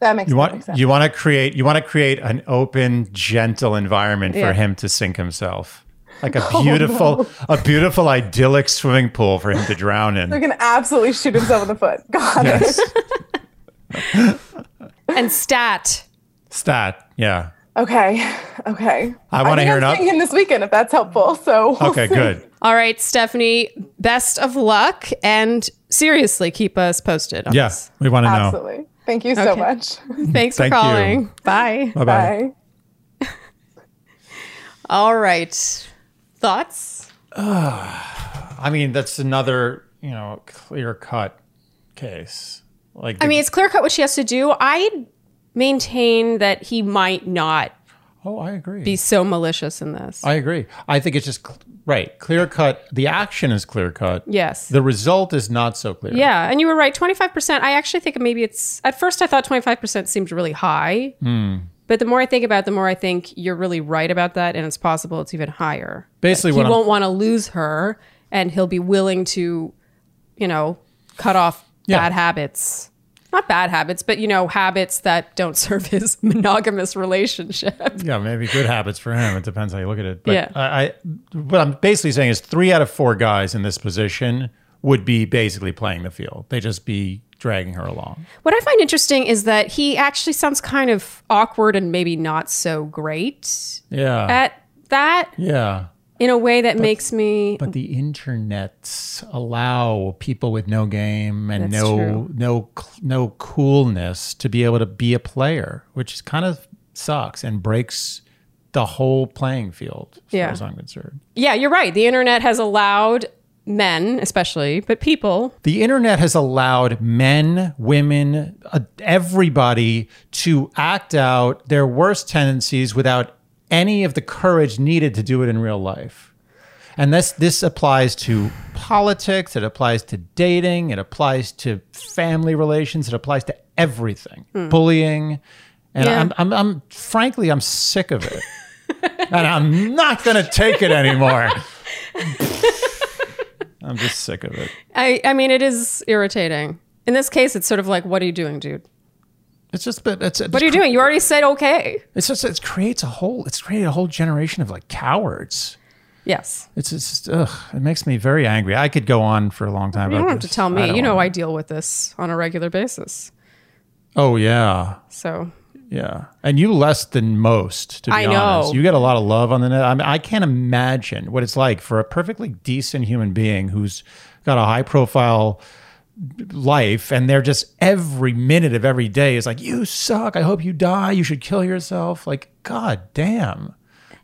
[SPEAKER 4] That makes
[SPEAKER 2] You want
[SPEAKER 4] sense.
[SPEAKER 2] you want to create you want to create an open, gentle environment
[SPEAKER 1] Yeah.
[SPEAKER 2] for him to sink himself, like a oh, beautiful, a beautiful idyllic swimming pool for him to drown in.
[SPEAKER 4] He
[SPEAKER 2] in.
[SPEAKER 4] can absolutely shoot himself in the foot. Got
[SPEAKER 2] Yes.
[SPEAKER 4] it.
[SPEAKER 1] And stat.
[SPEAKER 2] Stat. Yeah.
[SPEAKER 4] Okay. Okay.
[SPEAKER 2] I wanna
[SPEAKER 4] think
[SPEAKER 2] hear
[SPEAKER 4] I'm
[SPEAKER 2] it up.
[SPEAKER 4] him this weekend if that's helpful. So we'll
[SPEAKER 2] Okay.
[SPEAKER 4] see.
[SPEAKER 2] Good.
[SPEAKER 1] All right, Stephanie, best of luck and seriously keep us posted on
[SPEAKER 2] Yeah,
[SPEAKER 1] this.
[SPEAKER 2] we want to know.
[SPEAKER 4] Absolutely. Thank you so
[SPEAKER 1] Okay.
[SPEAKER 4] much.
[SPEAKER 1] Thanks for
[SPEAKER 2] Thank you.
[SPEAKER 1] calling. Bye.
[SPEAKER 2] Bye bye.
[SPEAKER 4] Bye.
[SPEAKER 1] All right. Thoughts?
[SPEAKER 2] I mean, that's another you know clear cut case. Like
[SPEAKER 1] I mean, it's clear cut what she has to do. I maintain that he might not
[SPEAKER 2] oh, I agree.
[SPEAKER 1] be so malicious in this.
[SPEAKER 2] I agree. I think it's just cl- right. Clear cut. The action is clear cut.
[SPEAKER 1] yes.
[SPEAKER 2] The result is not so clear.
[SPEAKER 1] Yeah, and you were right. Twenty five percent. I actually think maybe it's. At first, I thought twenty five percent seemed really high.
[SPEAKER 2] Hmm.
[SPEAKER 1] But the more I think about it, the more I think you're really right about that, and it's possible it's even higher.
[SPEAKER 2] Basically,
[SPEAKER 1] he won't want to lose her, and he'll be willing to, you know, cut off
[SPEAKER 2] Yeah.
[SPEAKER 1] bad habits. Not bad habits, but you know, habits that don't serve his monogamous relationship.
[SPEAKER 2] Yeah, maybe good habits for him. It depends how you look at it. But
[SPEAKER 1] Yeah.
[SPEAKER 2] I, I what I'm basically saying is three out of four guys in this position would be basically playing the field. They just be dragging her along.
[SPEAKER 1] What I find interesting is that he actually sounds kind of awkward and maybe not so great
[SPEAKER 2] Yeah.
[SPEAKER 1] at that
[SPEAKER 2] yeah.
[SPEAKER 1] in a way that makes me
[SPEAKER 2] But the internets allow people with no game and no
[SPEAKER 1] true.
[SPEAKER 2] no no coolness to be able to be a player, which kind of sucks and breaks the whole playing field as
[SPEAKER 1] Yeah.
[SPEAKER 2] far as I'm concerned.
[SPEAKER 1] Yeah, you're right. The internet has allowed men, especially, but people.
[SPEAKER 2] The internet has allowed men, women, uh, everybody to act out their worst tendencies without any of the courage needed to do it in real life. And this this applies to politics, it applies to dating, it applies to family relations, it applies to everything. Bullying. And
[SPEAKER 1] Yeah.
[SPEAKER 2] I'm, I'm I'm frankly I'm sick of it. and I'm not going to take it anymore. I'm just sick of it.
[SPEAKER 1] I, I mean, it is irritating. In this case, it's sort of like, what are you doing, dude?
[SPEAKER 2] It's just, but it's,
[SPEAKER 1] What are you doing? You already said okay.
[SPEAKER 2] It's just, it creates a whole, it's created a whole generation of like cowards.
[SPEAKER 1] Yes.
[SPEAKER 2] It's just, ugh, it makes me very angry. I could go on for a long time.
[SPEAKER 1] You don't have
[SPEAKER 2] this.
[SPEAKER 1] to tell me. You know,
[SPEAKER 2] wanna-
[SPEAKER 1] I deal with this on a regular basis.
[SPEAKER 2] Oh yeah,
[SPEAKER 1] So
[SPEAKER 2] yeah. And you less than most, to be
[SPEAKER 1] I know.
[SPEAKER 2] honest. You get a lot of love on the net. I mean, I can't imagine what it's like for a perfectly decent human being who's got a high profile life and they're just every minute of every day is like you suck i hope you die you should kill yourself like god damn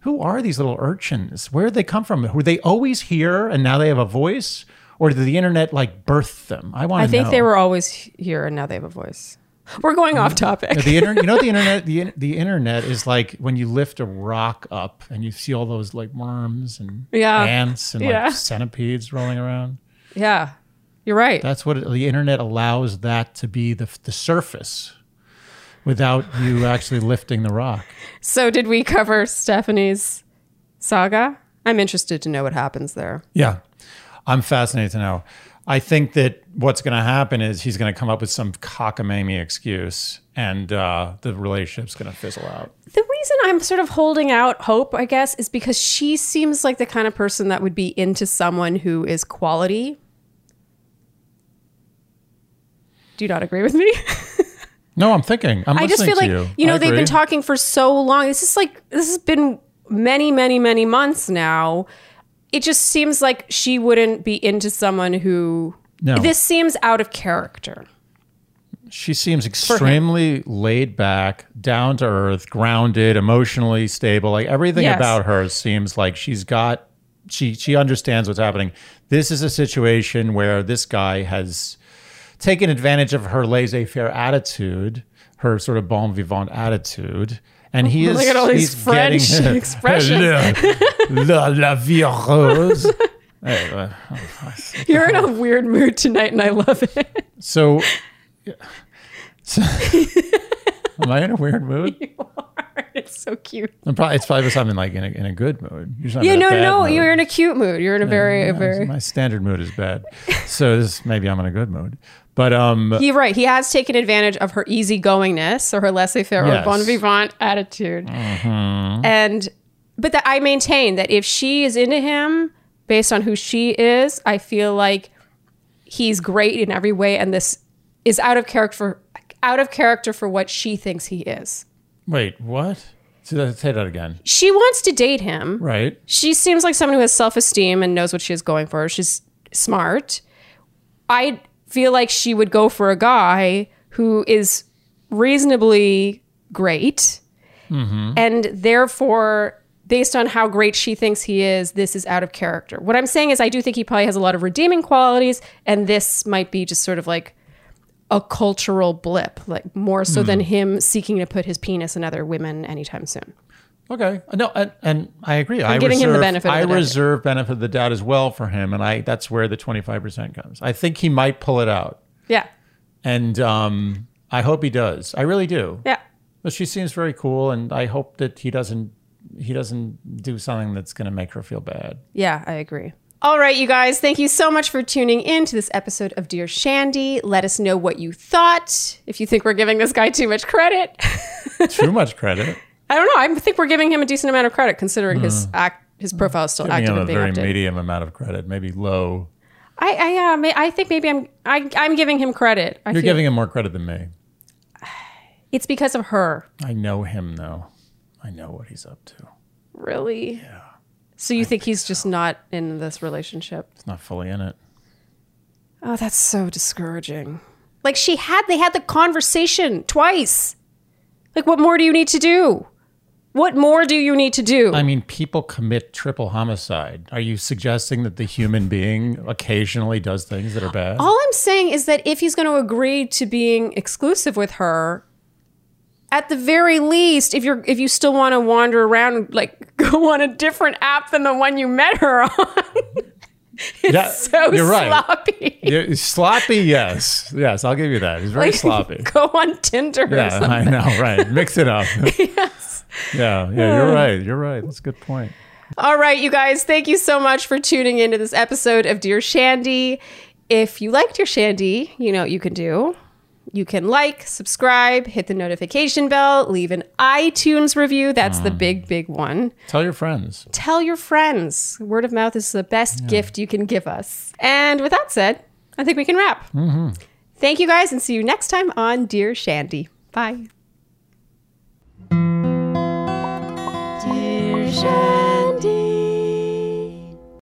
[SPEAKER 2] who are these little urchins where did they come from were they always here and now they have a voice or did the internet like birth them? I want
[SPEAKER 1] I think
[SPEAKER 2] know.
[SPEAKER 1] they were always here and now they have a voice. We're going off topic.
[SPEAKER 2] the internet, you know, the internet, the the internet is like when you lift a rock up and you see all those like worms and
[SPEAKER 1] Yeah.
[SPEAKER 2] ants and
[SPEAKER 1] Yeah.
[SPEAKER 2] like centipedes rolling around.
[SPEAKER 1] yeah. You're right.
[SPEAKER 2] That's what it, the internet allows that to be the the surface, without you actually lifting the rock.
[SPEAKER 1] So, did we cover Stephanie's saga? I'm interested to know what happens there.
[SPEAKER 2] Yeah, I'm fascinated to know. I think that what's going to happen is he's going to come up with some cockamamie excuse, and uh, the relationship's going to fizzle out.
[SPEAKER 1] The reason I'm sort of holding out hope, I guess, is because she seems like the kind of person that would be into someone who is quality. Do you not agree with me?
[SPEAKER 2] No, I'm thinking. I'm
[SPEAKER 1] I just feel like
[SPEAKER 2] listening
[SPEAKER 1] you, know they've been talking for so long. This is like this has been many, many, many months now. It just seems like she wouldn't be into someone who.
[SPEAKER 2] No.
[SPEAKER 1] This seems out of character.
[SPEAKER 2] She seems extremely laid back, down to earth, grounded, emotionally stable. Like everything
[SPEAKER 1] Yes.
[SPEAKER 2] about her seems like she's got she she understands what's happening. This is a situation where this guy has taken advantage of her laissez-faire attitude, her sort of bon vivant attitude. And he is
[SPEAKER 1] Look at all these
[SPEAKER 2] he's
[SPEAKER 1] French
[SPEAKER 2] getting-
[SPEAKER 1] expressions.
[SPEAKER 2] la, la vie rose. Uh,
[SPEAKER 1] You're in a weird mood tonight, and I love it.
[SPEAKER 2] So, so am I in a weird mood?
[SPEAKER 1] it's so cute.
[SPEAKER 2] I'm probably, it's probably because I'm in like in a, in a good mood. Usually
[SPEAKER 1] Yeah,
[SPEAKER 2] in a
[SPEAKER 1] no, no,
[SPEAKER 2] mood.
[SPEAKER 1] you're in a cute mood. You're in a very,
[SPEAKER 2] Yeah,
[SPEAKER 1] very.
[SPEAKER 2] My standard mood is bad. So this maybe I'm in a good mood. But um,
[SPEAKER 1] You're right. He has taken advantage of her easygoingness or her laissez-faire
[SPEAKER 2] Yes.
[SPEAKER 1] or bon vivant attitude. And but that I maintain that if she is into him based on who she is, I feel like he's great in every way, and this is out of character for out of character for what she thinks he is.
[SPEAKER 2] wait, what? Say that, say that again.
[SPEAKER 1] She wants to date him.
[SPEAKER 2] Right.
[SPEAKER 1] she seems like someone who has self-esteem and knows what she is going for. She's smart. I feel like she would go for a guy who is reasonably great. Mm-hmm. And therefore, based on how great she thinks he is, this is out of character. What I'm saying is, I do think he probably has a lot of redeeming qualities, and this might be just sort of like a cultural blip, like more so than him seeking to put his penis in other women anytime soon.
[SPEAKER 2] Okay. No, and, and I agree. i'm
[SPEAKER 1] giving him the
[SPEAKER 2] reserve,
[SPEAKER 1] benefit of
[SPEAKER 2] I
[SPEAKER 1] the doubt.
[SPEAKER 2] reserve benefit of the doubt as well for him, and I that's where the 25 percent comes. I think he might pull it out,
[SPEAKER 1] Yeah.
[SPEAKER 2] and um, I hope he does. I really do.
[SPEAKER 1] Yeah.
[SPEAKER 2] But she seems very cool, and I hope that he doesn't he doesn't do something that's going to make her feel bad.
[SPEAKER 1] Yeah, I agree. All right, you guys, thank you so much for tuning in to this episode of Dear Shandy. Let us know what you thought. If you think we're giving this guy too much credit,
[SPEAKER 2] Too much credit.
[SPEAKER 1] I don't know. I think we're giving him a decent amount of credit considering his act, his profile is still
[SPEAKER 2] Giving
[SPEAKER 1] active
[SPEAKER 2] him a very
[SPEAKER 1] updated.
[SPEAKER 2] medium amount of credit, maybe low.
[SPEAKER 1] I, I, uh, may, I think maybe I'm, I, I'm giving him credit. I
[SPEAKER 2] You're
[SPEAKER 1] feel
[SPEAKER 2] giving him more credit than me.
[SPEAKER 1] it's because of her.
[SPEAKER 2] I know him though. I know what he's up to.
[SPEAKER 1] Really? Yeah. So you think he's just not in this relationship?
[SPEAKER 2] He's not fully in it.
[SPEAKER 1] Oh, that's so discouraging. Like she had, they had the conversation twice. Like, what more do you need to do? What more do you need to do?
[SPEAKER 2] I mean, people commit triple homicide. Are you suggesting that the human being occasionally does things that are bad?
[SPEAKER 1] All I'm saying is that if he's going to agree to being exclusive with her, at the very least, if you're if you still want to wander around, like go on a different app than the one you met her on. it's
[SPEAKER 2] Yeah,
[SPEAKER 1] so
[SPEAKER 2] you're right.
[SPEAKER 1] sloppy.
[SPEAKER 2] Yeah, sloppy, yes. Yes, I'll give you that. He's very
[SPEAKER 1] Like,
[SPEAKER 2] sloppy.
[SPEAKER 1] Go on Tinder or
[SPEAKER 2] Yeah. I know, right. Mix it up.
[SPEAKER 1] yes.
[SPEAKER 2] Yeah, yeah, you're uh. right. You're right. That's a good point.
[SPEAKER 1] All right, you guys, thank you so much for tuning into this episode of Dear Shandy. If you liked Dear Shandy, you know what you can do. You can like, subscribe, hit the notification bell, leave an iTunes review. That's the mm. big, big one.
[SPEAKER 2] Tell your friends.
[SPEAKER 1] Tell your friends. Word of mouth is the best gift you can give us. And with that said, I think we can wrap. Mm-hmm. Thank you guys, and see you next time on Dear Shandy. Bye.
[SPEAKER 5] Dear Shandy.